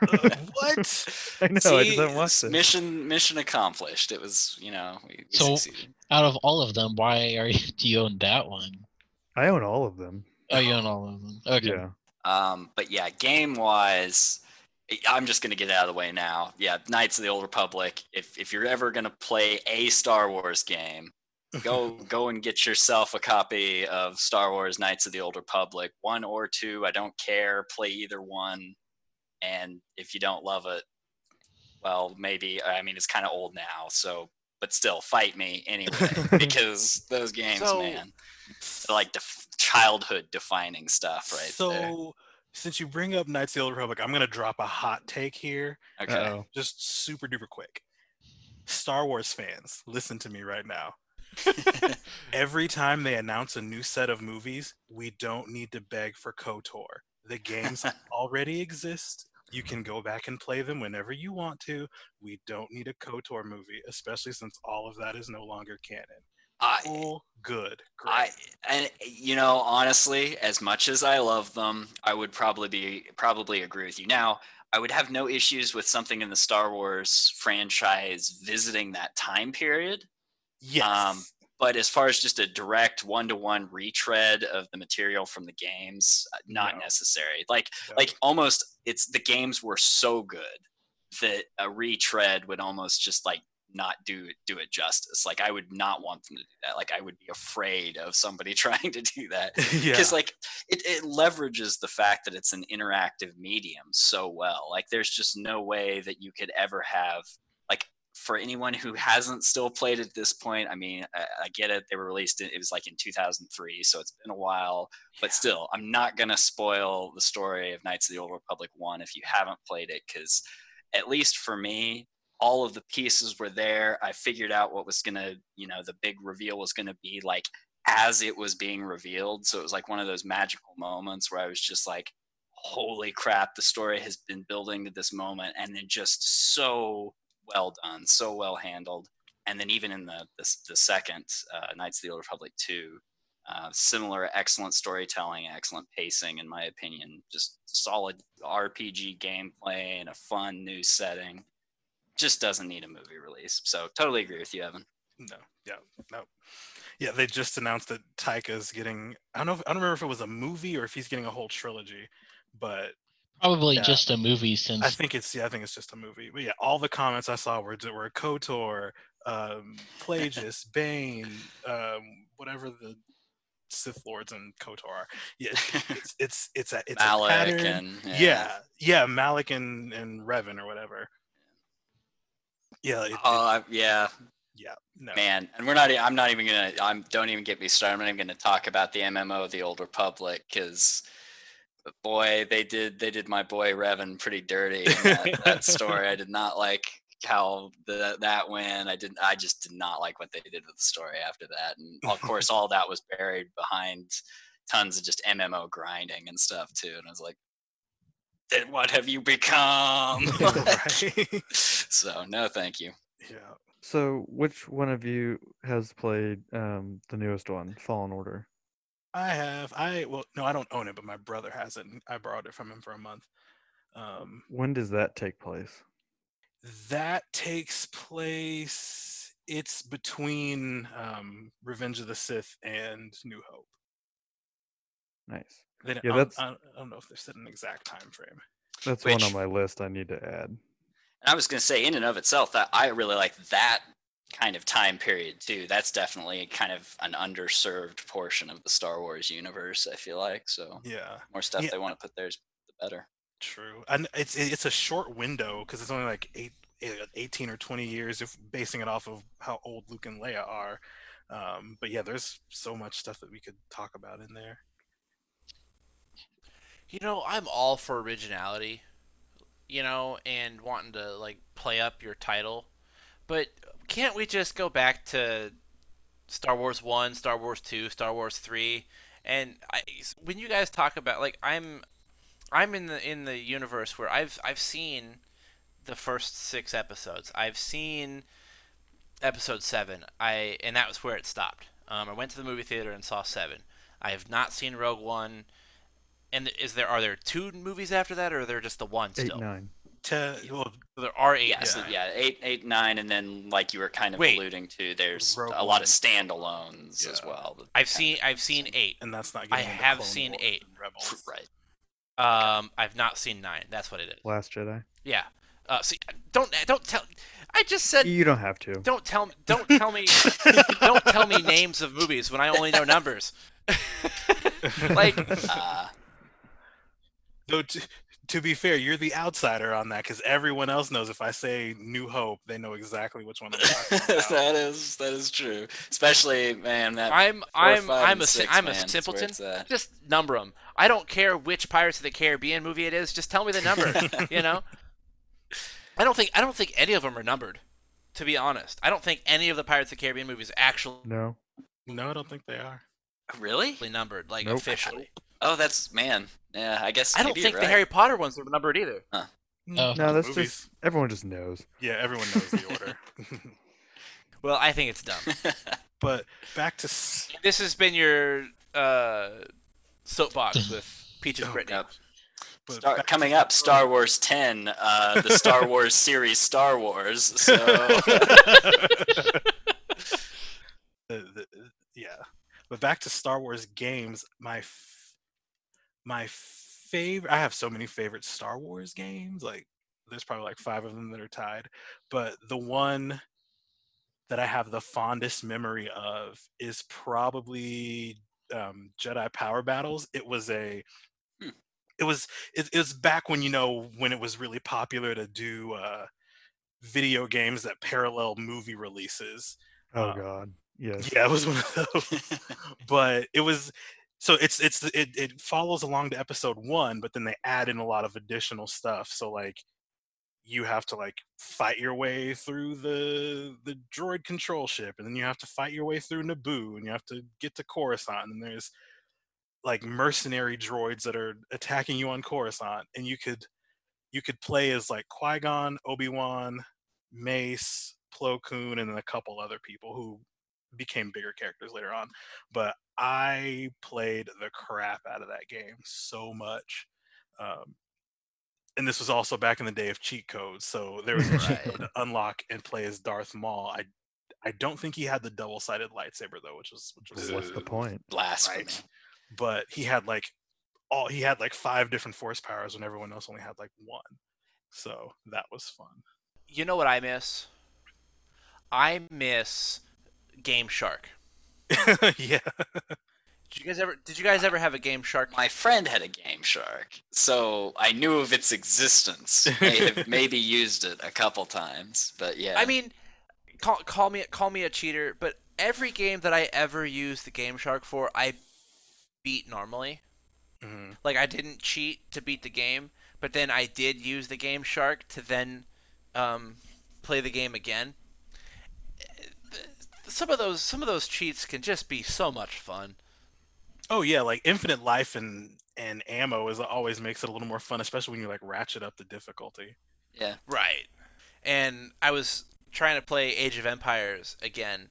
Uh, what? I know. I See, just haven't watched it. mission mission accomplished. It was, you know, we, we So- succeeded. Out of all of them, why are you, do you own that one? I own all of them. Oh, you own all of them. Okay. Yeah. Um, but yeah, game wise, I'm just gonna get out of the way now. Yeah, Knights of the Old Republic. If if you're ever gonna play a Star Wars game, go go and get yourself a copy of Star Wars Knights of the Old Republic, one or two. I don't care. Play either one. And if you don't love it, well, maybe I mean it's kind of old now, so but still fight me anyway because those games, So- man, like def- childhood defining stuff right so, there. since you bring up Knights of the Old Republic, I'm gonna drop a hot take here, Okay. Uh-oh. just super duper quick. Star Wars fans, listen to me right now. Every time they announce a new set of movies, we don't need to beg for KOTOR. The games already exist. You can go back and play them whenever you want to. We don't need a KOTOR movie, especially since all of that is no longer canon. I, Cool, good, great. I and you know honestly, as much as I love them, I would probably be probably agree with you. Now, I would have no issues with something in the Star Wars franchise visiting that time period. yes. um, But as far as just a direct one-to-one retread of the material from the games, uh, not No. necessary. Like No. like almost it's the games were so good that a retread would almost just like not do do it justice. Like I would not want them to do that. Like I would be afraid of somebody trying to do that yeah. because like it, it leverages the fact that it's an interactive medium so well like there's just no way that you could ever have for anyone who hasn't still played at this point i mean i, I get it they were released in, it was like in 2003 so it's been a while but still i'm not going to spoil the story of knights of the old republic 1 if you haven't played it because at least for me all of the pieces were there i figured out what was going to you know the big reveal was going to be like as it was being revealed. So it was like one of those magical moments where I was just like, holy crap, the story has been building to this moment and then just so well done, so well handled. And then even in the the, the second uh, Knights of the Old Republic 2, uh, similar excellent storytelling, excellent pacing, in my opinion, just solid RPG gameplay and a fun new setting. Just doesn't need a movie release. So totally agree with you, Evan. No, yeah, no. Yeah, they just announced that Taika's getting I don't know if, I don't remember if it was a movie or if he's getting a whole trilogy, but Probably Yeah. just a movie since I think it's yeah, I think it's just a movie. But yeah, all the comments I saw were were KOTOR, um, Plagueis, Bane, um, whatever the Sith Lords and KOTOR are. Yeah, it's it's it's a it's a Malak pattern. and yeah. yeah, Malak and and Revan or whatever. Yeah, it, it- Uh, yeah, yeah, no. man, and we're not. I'm not even gonna. I'm. Don't even get me started. I'm not even gonna talk about the MMO, the Old Republic, because boy, they did. They did my boy Revan pretty dirty in that, that story. I did not like how the, that went. I didn't. I just did not like what they did with the story after that. And of course, all that was buried behind tons of just MMO grinding and stuff too. And I was like, then what have you become? right? so no, thank you. yeah. So, which one of you has played um, the newest one, Fallen Order? I have. I well, no, I don't own it, but my brother has it. and I borrowed it from him for a month. Um, When does that take place? that takes place. It's between um, Revenge of the Sith and New Hope. Nice. They, don't- Yeah, I, don't- that's- I, don't- I don't know if they set an exact time frame. That's one on my list I need to add. I was going to say, in and of itself, that I really like that kind of time period too. That's definitely kind of an underserved portion of the Star Wars universe. I feel like so Yeah, more stuff Yeah. they want to put there, is the better. true. And it's it's a short window because it's only like eight, eh, 18 or twenty years if basing it off of how old Luke and Leia are. Um, but yeah, there's so much stuff that we could talk about in there. You know, I'm all for originality, you know, and wanting to like play up your title. But can't we just go back to Star Wars 1, Star Wars 2, Star Wars 3? And I, when you guys talk about like I'm I'm in the in the universe where I've I've seen the first 6 episodes. I've seen episode 7. I and that was where it stopped. Um, I went to the movie theater and saw 7. I have not seen Rogue One. And is there are there two movies after that, or are there just the one Eight, still? nine. Te- well, there are eight. Yeah, so Yeah. yeah, eight, eight, nine, and then like you were kind of Wait. alluding to, there's Rogue a lot One. of standalones as well. I've seen I've seen eight. and that's not. I have seen Wars eight. Rebels. right. Um, I've not seen nine. That's what it is. Last Jedi. Yeah. Uh, see, don't don't tell. I just said You don't have to. don't tell don't tell me don't tell me names of movies when I only know numbers. like Uh, Though, to, to be fair, you're the outsider on that because everyone else knows if I say New Hope, they know exactly which one I'm talking about. that is that is true. Especially man, that I'm four, I'm five, I'm and a si- six, I'm man, a simpleton. Just number them. I don't care which Pirates of the Caribbean movie it is. Just tell me the number. you know. I don't think I don't think any of them are numbered. To be honest, I don't think any of the Pirates of the Caribbean movies actually No. no, I don't think they are. Really? numbered, like Nope. officially. Oh, that's man. Yeah, I guess. I don't maybe think you're the right. Harry Potter ones are numbered either. Oh. No, that's Movies. just everyone just knows. Yeah, everyone knows the order. Well, I think it's dumb. but back to s- this has been your uh, soapbox with Peaches Oh, Brittany. Yep. but Star, back to coming up, Star Star Wars 10, uh, the Star Wars series Star Wars. So the, the, yeah but back to star wars games my f- my favorite i have so many favorite star wars games like there's probably like five of them that are tied but the one that i have the fondest memory of is probably um, jedi power battles it was a Hmm. it was it, it was back when you know when it was really popular to do uh video games that parallel movie releases Oh Uh, God. Yes. yeah, it was one of those. but it was so it's it's it, it follows along to episode one, but then they add in a lot of additional stuff. So like you have to like fight your way through the the droid control ship, and then you have to fight your way through Naboo, and you have to get to Coruscant, and there's like mercenary droids that are attacking you on Coruscant, and you could you could play as like Qui Gon, Obi Wan, Mace, Plo Koon, and then a couple other people who became bigger characters later on. But I played the crap out of that game so much. Um, and this was also back in the day of cheat codes, so there was a cheat code to unlock and play as Darth Maul. I I don't think he had the double sided lightsaber though, which was which was What's the point? blasphemy. Right. but he had like all he had like five different force powers when everyone else only had like one. So that was fun. You know what I miss? I miss Game Shark. yeah. Did you guys ever? Did you guys ever have a Game Shark? My friend had a Game Shark, so I knew of its existence. May have maybe used it a couple times, but yeah. I mean, call, call me call me a cheater, but every game that I ever used the Game Shark for, I beat normally. hmm Like I didn't cheat to beat the game, but then I did use the Game Shark to then um, play the game again. Some of those some of those cheats can just be so much fun. Oh yeah, like infinite life and and ammo is always makes it a little more fun, especially when you like ratchet up the difficulty. yeah. Right. And I was trying to play Age of Empires again,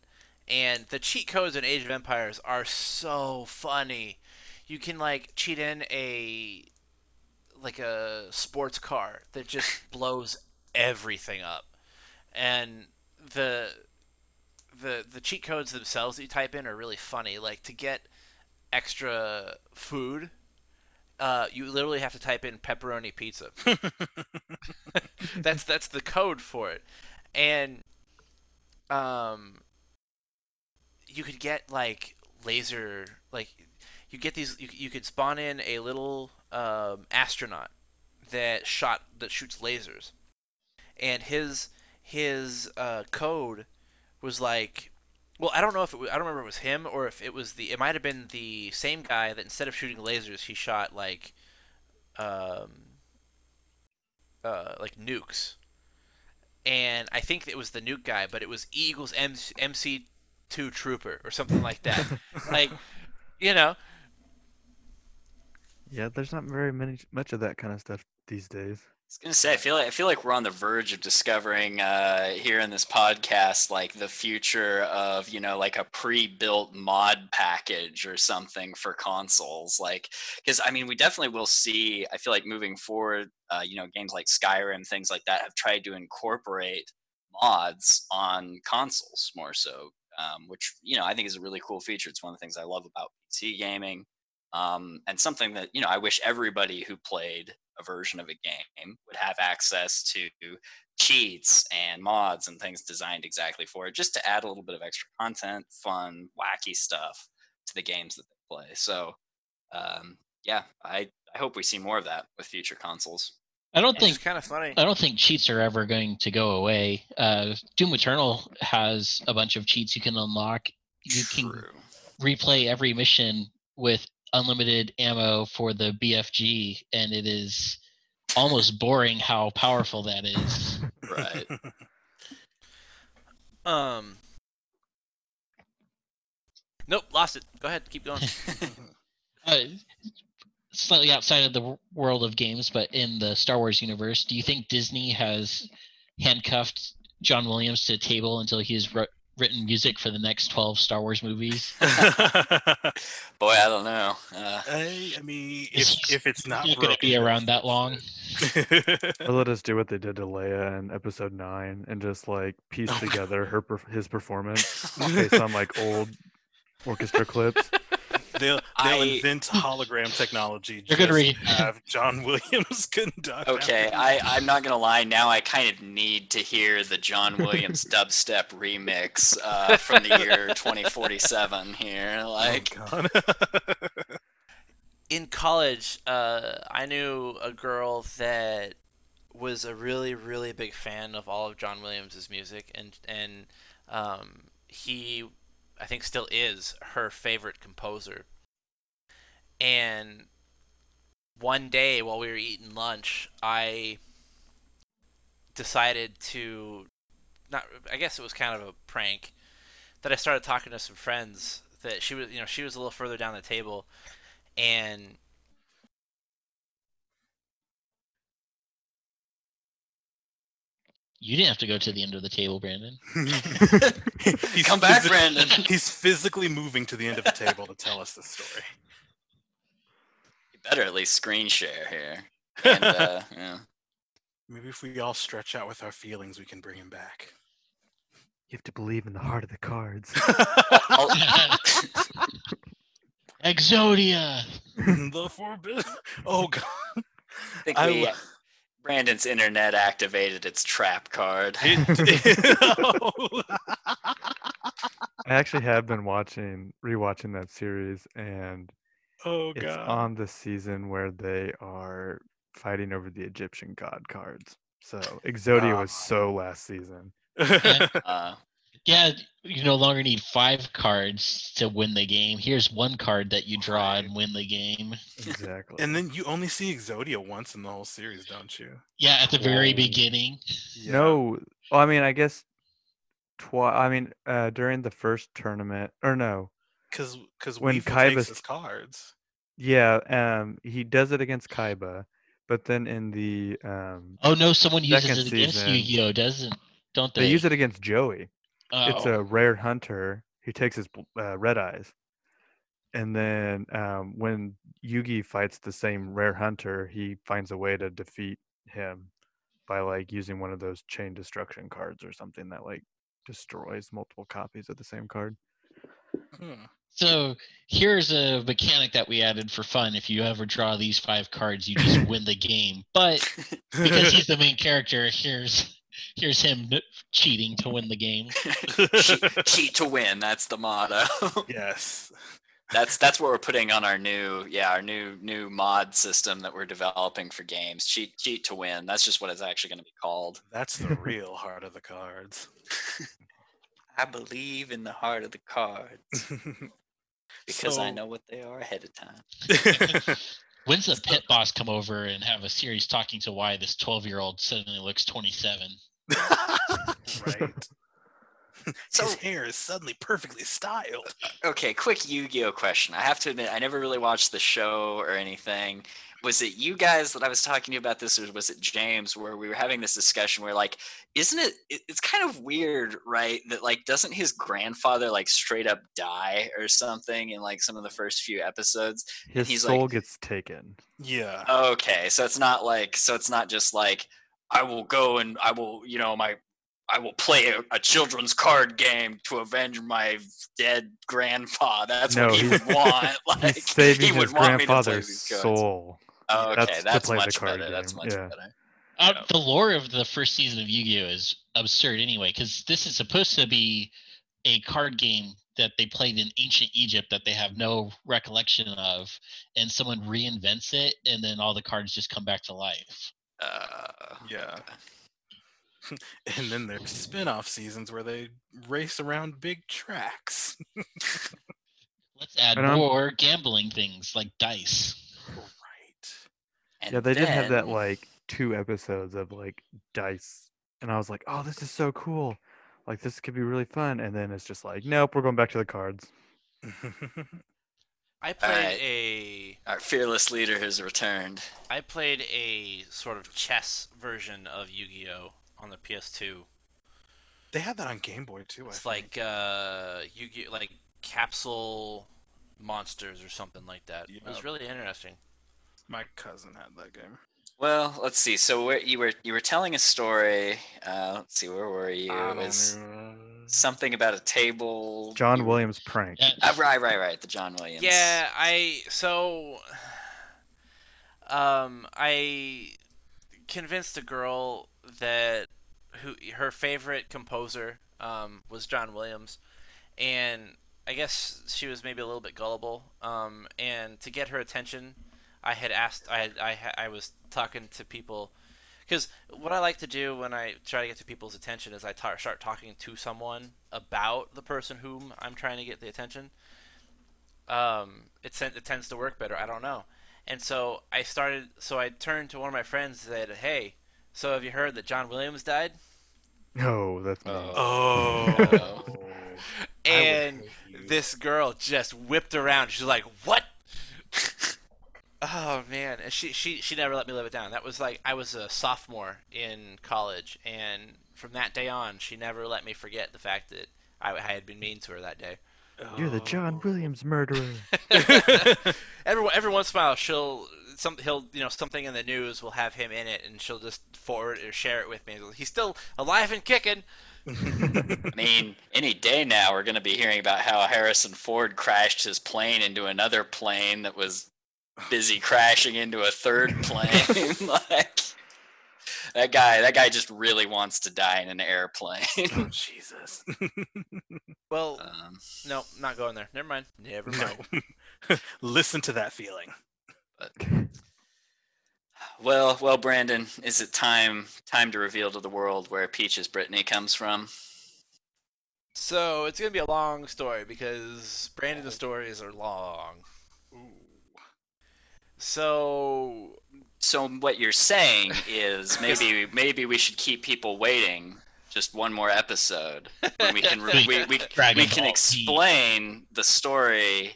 and the cheat codes in Age of Empires are so funny. You can like cheat in a like a sports car that just blows everything up. And the the the cheat codes themselves that you type in are really funny. Like to get extra food, uh, you literally have to type in pepperoni pizza. That's that's the code for it. And um you could get like laser like you get these you, you could spawn in a little um, astronaut that shot that shoots lasers. And his his uh, code was like well i don't know if it was, i don't remember if it was him or if it was the it might have been the same guy that instead of shooting lasers he shot like um uh, like nukes, and I think it was the nuke guy, but it was E equals M- MC two trooper or something like that. like, you know, Yeah, there's not very many much of that kind of stuff these days. I was gonna say, I feel like I feel like we're on the verge of discovering uh, here in this podcast, like the future of you know, like a pre-built mod package or something for consoles. Like, because I mean, we definitely will see. I feel like moving forward, uh, you know, games like Skyrim, things like that, have tried to incorporate mods on consoles more so, um, which you know I think is a really cool feature. It's one of the things I love about PC gaming, um, and something that you know I wish everybody who played a version of a game would have access to cheats and mods and things designed exactly for it, just to add a little bit of extra content, fun, wacky stuff to the games that they play. So, um, yeah, I I hope we see more of that with future consoles. I don't It's think kind of funny. I don't think cheats are ever going to go away. Uh, Doom Eternal has a bunch of cheats you can unlock. You can replay every mission with unlimited ammo for the BFG, and it is almost boring how powerful that is. Right. Um. Nope, lost it. Go ahead, keep going. Uh, slightly outside of the world of games, but in the Star Wars universe, do you think Disney has handcuffed John Williams to a table until he has wr- written music for the next 12 Star Wars movies? Boy, I don't know. Uh, I, I mean, if, if it's not, He's not going to be around that long. Or let us do what they did to Leia in Episode Nine and just like piece Oh, God. together her his performance based on like old orchestra clips. They'll they'll I- invent hologram technology. You're gonna read- have John Williams conduct. okay, after I, I'm not gonna lie. Now I kind of need to hear the John Williams dubstep remix uh, from the year 2047 here. Oh, Like, God. in college, uh, I knew a girl that was a really, really big fan of all of John Williams' music, and and um, he, I think, still is her favorite composer. And one day while we were eating lunch, I decided to, not, I guess it was kind of a prank, that I started talking to some friends that she was, you know, she was a little further down the table, and You didn't have to go to the end of the table, Brandon. He's Come back, physi- Brandon. He's physically moving to the end of the table to tell us the story. you better at least screen share here. And uh, yeah. Maybe if we all stretch out with our feelings, we can bring him back. You have to believe in the heart of the cards. Exodia! the forbidden. Oh God. I think I we, lo- Brandon's internet activated its trap card. I actually have been watching, rewatching that series, and oh it's on the season where they are fighting over the Egyptian god cards. So Exodia was Ah. so last season. Uh, Yeah, you no longer need five cards to win the game. Here's one card that you draw Right. and win the game. Exactly. and then you only see Exodia once in the whole series, don't you? Yeah, at the very Whoa. beginning. Yeah. No, well, I mean, I guess twi- I mean, uh, during the first tournament, or no, because because When when Kaiba's- takes cards. yeah, um, he does it against Kaiba, but then in the um, Oh no, someone uses it against season. Yu-Gi-Oh, doesn't don't they? they use it against Joey. Oh. It's a rare hunter. He takes his uh, red eyes, and then um, when Yugi fights the same rare hunter, he finds a way to defeat him by like using one of those chain destruction cards or something that like destroys multiple copies of the same card. Hmm. So here's a mechanic that we added for fun. If you ever draw these five cards, you just win the game. But because he's the main character, here's here's him cheating to win the game. cheat, cheat to win. That's the motto. yes. that's that's what we're putting on our new yeah our new new mod system that we're developing for games. Cheat cheat to win. That's just what it's actually going to be called. That's the real heart of the cards. I believe in the heart of the cards because I know what they are ahead of time. When's the pit boss come over and have a series talking to why this 12 year old suddenly looks 27? right. So- His hair is suddenly perfectly styled. Okay, quick Yu-Gi-Oh question. I have to admit, I never really watched the show or anything. Was it you guys that I was talking to about this, or was it James, where we were having this discussion where, like, isn't it? it- It's kind of weird, right? That like, doesn't his grandfather like straight up die or something in like some of the first few episodes? His he's like- soul gets taken. Yeah. Okay, so it's not like, so it's not just like, I will go and I will, you know, my. I will play a, a children's card game to avenge my dead grandfather. That's No, what he he's- would want. Like He's saving he would his want me to play grandfather's these soul. Oh, okay, That's to that's, much card better. That's much yeah. better. Uh, Yeah. The lore of the first season of Yu Gi Oh is absurd anyway, because this is supposed to be a card game that they played in ancient Egypt that they have no recollection of, and someone reinvents it, and then all the cards just come back to life. Uh, Yeah. and then there's spin-off seasons where they race around big tracks. Let's add And I'm- more gambling things like dice. right. and yeah, they did have that like two episodes of like dice, and I was like, oh, this is so cool. Like this could be really fun, and then it's just like, nope, we're going back to the cards. I played Alright. a Our fearless leader has returned. I played a sort of chess version of Yu-Gi-Oh on the PS2. they had that on Game Boy too. I It's think. like uh, Yu-Gi like capsule monsters or something like that. It was really interesting. my cousin had that game. Well, let's see. So where you were you were telling a story. Uh, let's see, where were you? It was something about a table. John you- Williams prank. Uh, Uh, right, right, right. The John Williams. Yeah, I so um I convinced a girl that who her favorite composer um was John Williams and I guess she was maybe a little bit gullible um and to get her attention I had asked I had, I ha- I was talking to people because what I like to do when I try to get to people's attention is I ta- start talking to someone about the person whom I'm trying to get the attention um, it, sen- it tends to work better. I don't know. And so I started. So I turned to one of my friends and said, "Hey, so have you heard that John Williams died?" No, that's me. Oh. Oh. And this girl just whipped around. She's like, "What?" Oh man, and she she she never let me live it down. That was like I was a sophomore in college, and from that day on, she never let me forget the fact that I, I had been mean to her that day. You're the John oh. Williams murderer. every every once in a while she'll some he'll you know something in the news will have him in it and she'll just forward or share it with me. He's still alive and kicking. I mean, any day now we're going to be hearing about how Harrison Ford crashed his plane into another plane that was busy crashing into a third plane. like that guy, that guy just really wants to die in an airplane. oh Jesus. Well, um, no, not going there. Never mind. Never mind. no. Listen to that feeling. well, well, Brandon, is it time time to reveal to the world where Peaches Brittany comes from? So it's gonna be a long story because Brandon's stories are long. So So what you're saying is maybe maybe we should keep people waiting just one more episode when we can re- we, we, Dragon we can Ball explain the story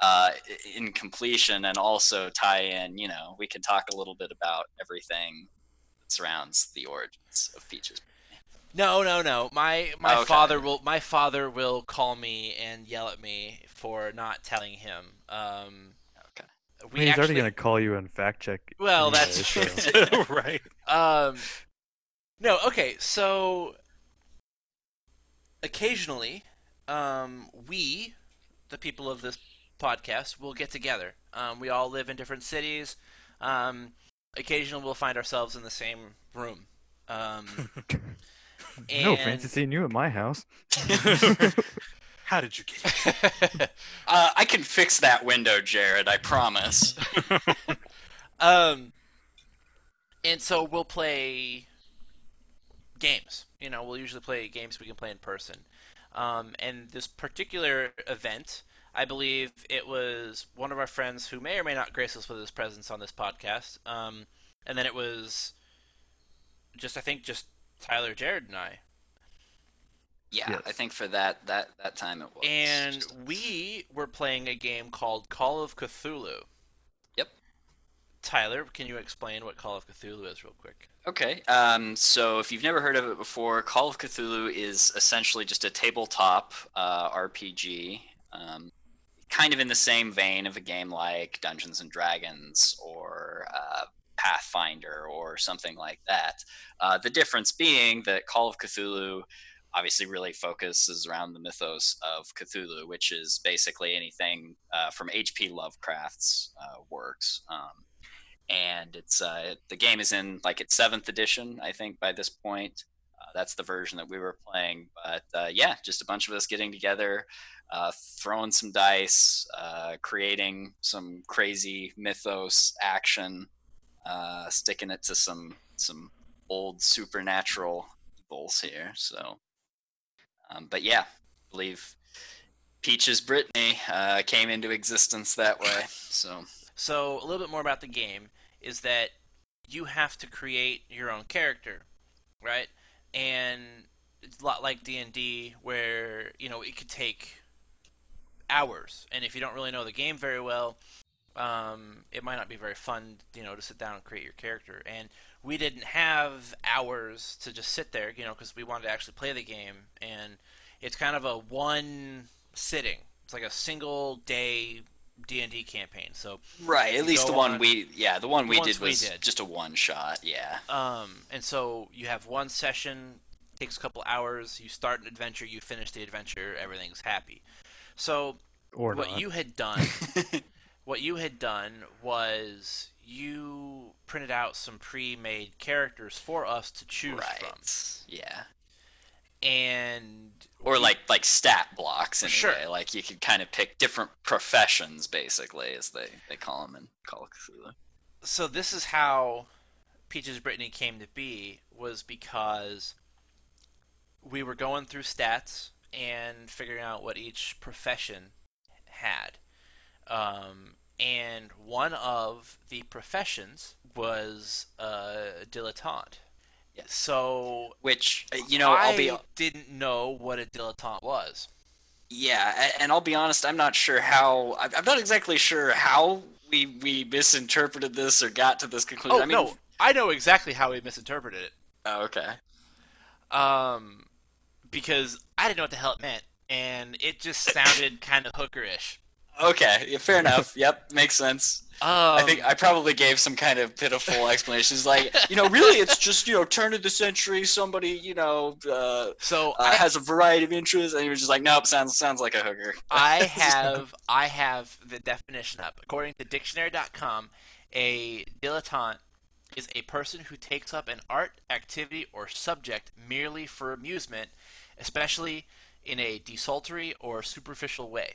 uh, in completion and also tie in you know we can talk a little bit about everything that surrounds the origins of Peaches. no, no, no. My my Okay. father will my father will call me and yell at me for not telling him. Um, Okay. I we mean, he's actually, already gonna call you and fact check. Well, that's so- right. Um, no, okay. So occasionally, um, we, the people of this podcast, will get together. Um, we all live in different cities. Um, occasionally, we'll find ourselves in the same room. Um, No, and- fancy seeing you at my house. How did you get here? Uh, I can fix that window, Jared. I promise. um, and so we'll play games. You know, we'll usually play games we can play in person. Um, and this particular event, I believe it was one of our friends who may or may not grace us with his presence on this podcast. Um, and then it was just, I think, just Tyler, Jared, and I. Yeah, Yes. I think for that that that time it was. And Just- we were playing a game called Call of Cthulhu. Yep. Tyler, can you explain what Call of Cthulhu is, real quick? Okay, um, so if you've never heard of it before, Call of Cthulhu is essentially just a tabletop uh, RPG, um, kind of in the same vein of a game like Dungeons and Dragons or uh, Pathfinder or something like that. Uh, the difference being that Call of Cthulhu obviously really focuses around the mythos of Cthulhu, which is basically anything uh, from H.P. Lovecraft's uh, works. Um, and it's uh, the game is in like its seventh edition, I think, by this point. Uh, that's the version that we were playing. But uh, yeah, just a bunch of us getting together, uh, throwing some dice, creating some crazy mythos action, sticking it to some some old supernatural bulls here. So, um, but yeah, I believe Peaches Brittany uh, came into existence that way. So So a little bit more about the game is that you have to create your own character, right? And it's a lot like D and D, where you know it could take hours, and if you don't really know the game very well, um, it might not be very fun, you know, to sit down and create your character. And we didn't have hours to just sit there, you know, because we wanted to actually play the game, and it's kind of a one sitting. It's like a single day D and D campaign. So right, at least the one on- we yeah the one we ones did we was did. just a one shot. Yeah. Um, and so you have one session, takes a couple hours. You start an adventure, you finish the adventure, everything's happy. So Or what not. you had done, what you had done was you printed out some pre-made characters for us to choose right. from, Yeah. and Or like like stat blocks in Sure. Like you could kind of pick different professions, basically, as they they call them in Call of Cthulhu. so this is how Peaches Brittany came to be was because we were going through stats and figuring out what each profession had. Um, and one of the professions was uh, dilettante. Yes. So Which uh, you know, I'll be didn't know what a dilettante was. Yeah, and I'll be honest, I'm not sure how. I'm I'm not exactly sure how we we misinterpreted this or got to this conclusion. Oh I mean, no, I know exactly how we misinterpreted it. Oh, okay. um, because I didn't know what the hell it meant, and it just sounded kind of hookerish. Okay, yeah, fair enough. Yep, makes sense. Um, I think I probably gave some kind of pitiful explanations, like you know, really, it's just you know, turn of the century, somebody you know uh, so. uh, I, has a variety of interests, and he was just like, nope, sounds sounds like a hooker. I have I have the definition up. According to dictionary.com, a dilettante is a person who takes up an art, activity, or subject merely for amusement, especially in a desultory or superficial way.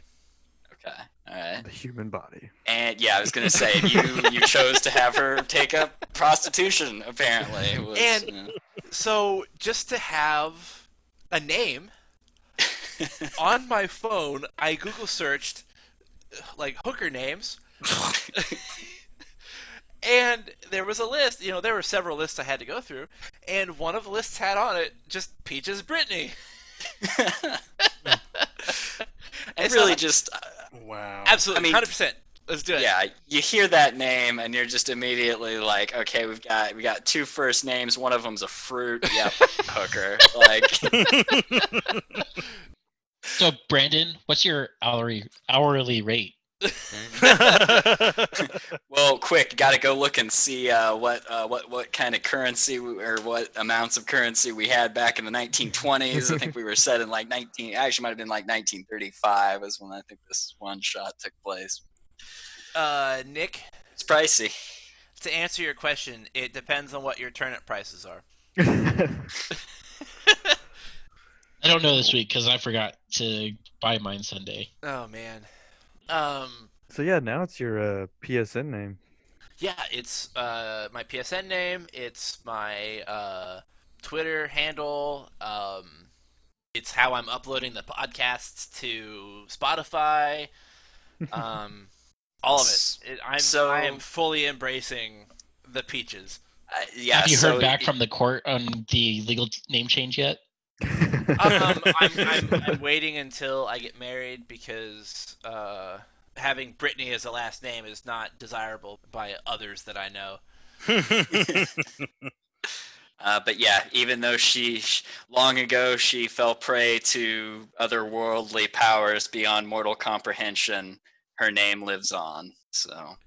Okay, all right. the human body. And yeah, I was gonna say you you chose to have her take up prostitution. Apparently, was, And- you know. So just to have a name on my phone, I Google searched uh, like hooker names, and there was a list. You know, there were several lists I had to go through, and one of the lists had on it just Peaches Brittany. and It's really like- just uh, Wow. absolutely, I mean- hundred percent. Let's do it. yeah you hear that name and you're just immediately like okay we've got we got two first names one of them's a fruit yep hooker like So, Brandon, what's your hourly hourly rate? well quick gotta go look and see uh, what uh, what what kind of currency we, or what amounts of currency we had back in the 1920s i think we were set in like 19 actually might have been like 1935 is when i think this one shot took place Uh, Nick, it's pricey to answer your question, it depends on what your turnip prices are. I don't know this week because I forgot to buy mine Sunday. Oh man. Um. so yeah, now it's your uh, PSN name. Yeah, it's uh, my PSN name. It's my uh, Twitter handle. Um, it's how I'm uploading the podcasts to Spotify. Um, all of it. it I'm So- I am fully embracing the peaches. uh, yeah Have you so heard back from the court on the legal name change yet? Um, I'm, I'm, I'm waiting until I get married because uh, having Brittany as a last name is not desirable by others that I know. Uh, but yeah, even though she long ago she fell prey to otherworldly powers beyond mortal comprehension, her name lives on. So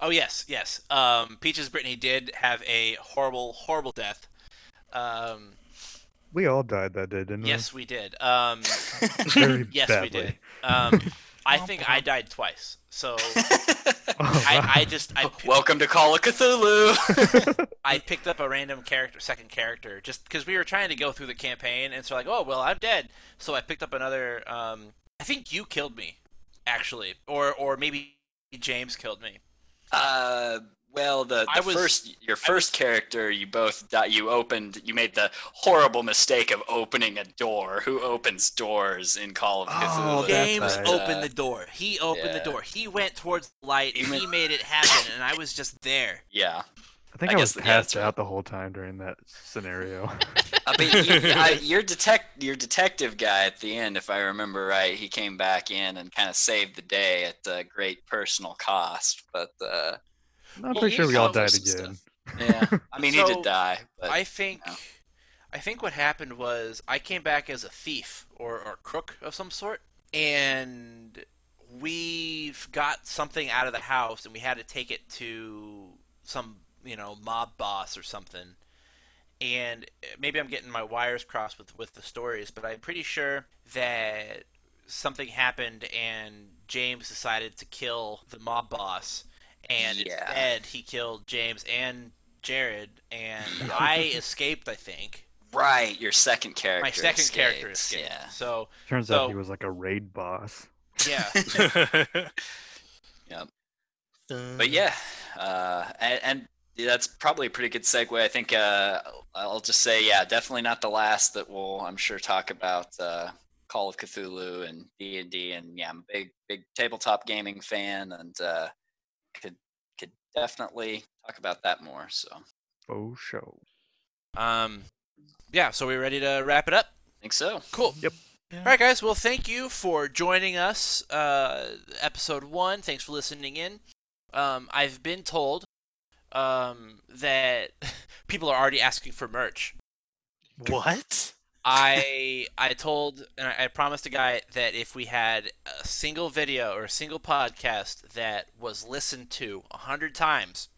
Oh yes, yes. Um, Peaches Brittany did have a horrible, horrible death. Um, we all died that day, didn't we? yes, we did. Um, we? Very yes, badly. we did. Um, I think I died twice. So Oh, I, I just I pi- Welcome to Call of Cthulhu. I picked up a random character, second character, just because we were trying to go through the campaign, and so like, oh well, I'm dead. So I picked up another. Um, I think you killed me, actually, or or maybe James killed me. uh, well, the, the was- first your first character, you both di- you opened. You made the horrible mistake of opening a door. Who opens doors in Call of Oh, Cthulhu? that's James right. opened the door. He opened the door. He went towards the light. He and he made it happen, and I was just there. Yeah, I think I I, was guess- yeah, that's passed right. out the whole time during that scenario. I mean, you, I, your detect your detective guy at the end, if I remember right, he came back in and kind of saved the day at uh, great personal cost. But uh, I'm Well, pretty sure we all died some again. yeah, I mean, he did die. But I think, no. I think what happened was I came back as a thief or, or crook of some sort, and we've got something out of the house, and we had to take it to some you know mob boss or something. And maybe I'm getting my wires crossed with with the stories, but I'm pretty sure that something happened and James decided to kill the mob boss, and Yeah. instead he killed James and Jared, and I escaped. I think right, your second character. my second character escaped, escaped. Yeah. So Turns So- out he was like a raid boss. yeah, Yeah. but yeah, uh, and, and that's probably a pretty good segue. I think uh, I'll just say, yeah, definitely not the last that we'll, I'm sure, talk about uh, Call of Cthulhu and D and D. And yeah, I'm a big, big tabletop gaming fan, and uh, could could definitely talk about that more. So Oh, show. um, yeah. So we ready to wrap it up? think so. Cool. Yep. All right, guys. Well, thank you for joining us. Uh, episode one. Thanks for listening in. Um, I've been told um, that people are already asking for merch. what? I I told and I I promised a guy that if we had a single video or a single podcast that was listened to a hundred times,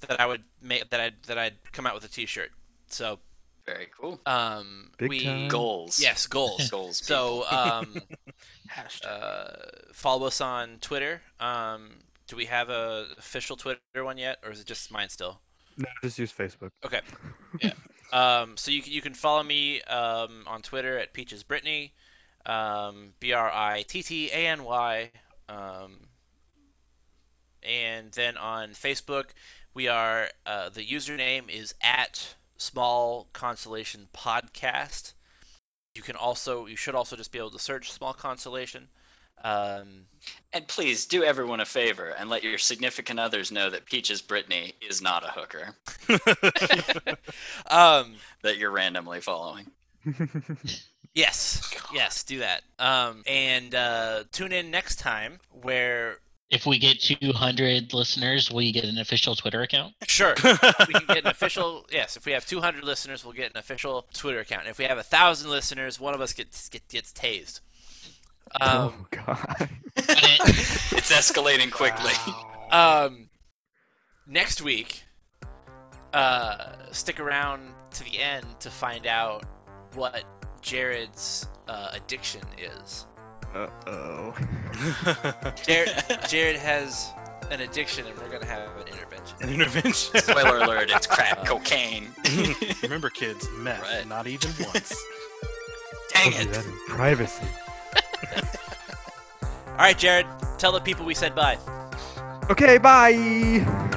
that I would make that I would that I'd come out with a T-shirt. So Very cool. um, Big we time. Goals. yes goals. Goals. so um, Hashtag. uh, follow us on Twitter. Um, do we have a official Twitter one yet, or is it just mine still? No, just use Facebook. Okay. Yeah. Um, so you you can follow me um, on Twitter at Peaches Brittany, um, B R I T T A N Y, um, and then on Facebook we are uh, the username is at Small Constellation Podcast. You can also you should also just be able to search Small Constellation. Um, and please do everyone a favor and let your significant others know that Peaches Brittany is not a hooker um, that you're randomly following. yes, yes, do that. Um, and uh, tune in next time where If we get 200 listeners, will you get an official Twitter account? Sure. we can get an official. Yes, if we have 200 listeners, we'll get an official Twitter account. If we have a thousand listeners, one of us gets gets, gets tased. Um, oh God. It's escalating quickly. um, next week, uh, stick around to the end to find out what Jared's uh, addiction is. Uh oh. Jared, Jared has an addiction, and we're gonna have an intervention. An intervention. Spoiler alert, it's crack cocaine. Remember, kids, meth, Right. not even once. Dang Don't do it. that in privacy. All right, Jared, tell the people we said bye. Okay, bye.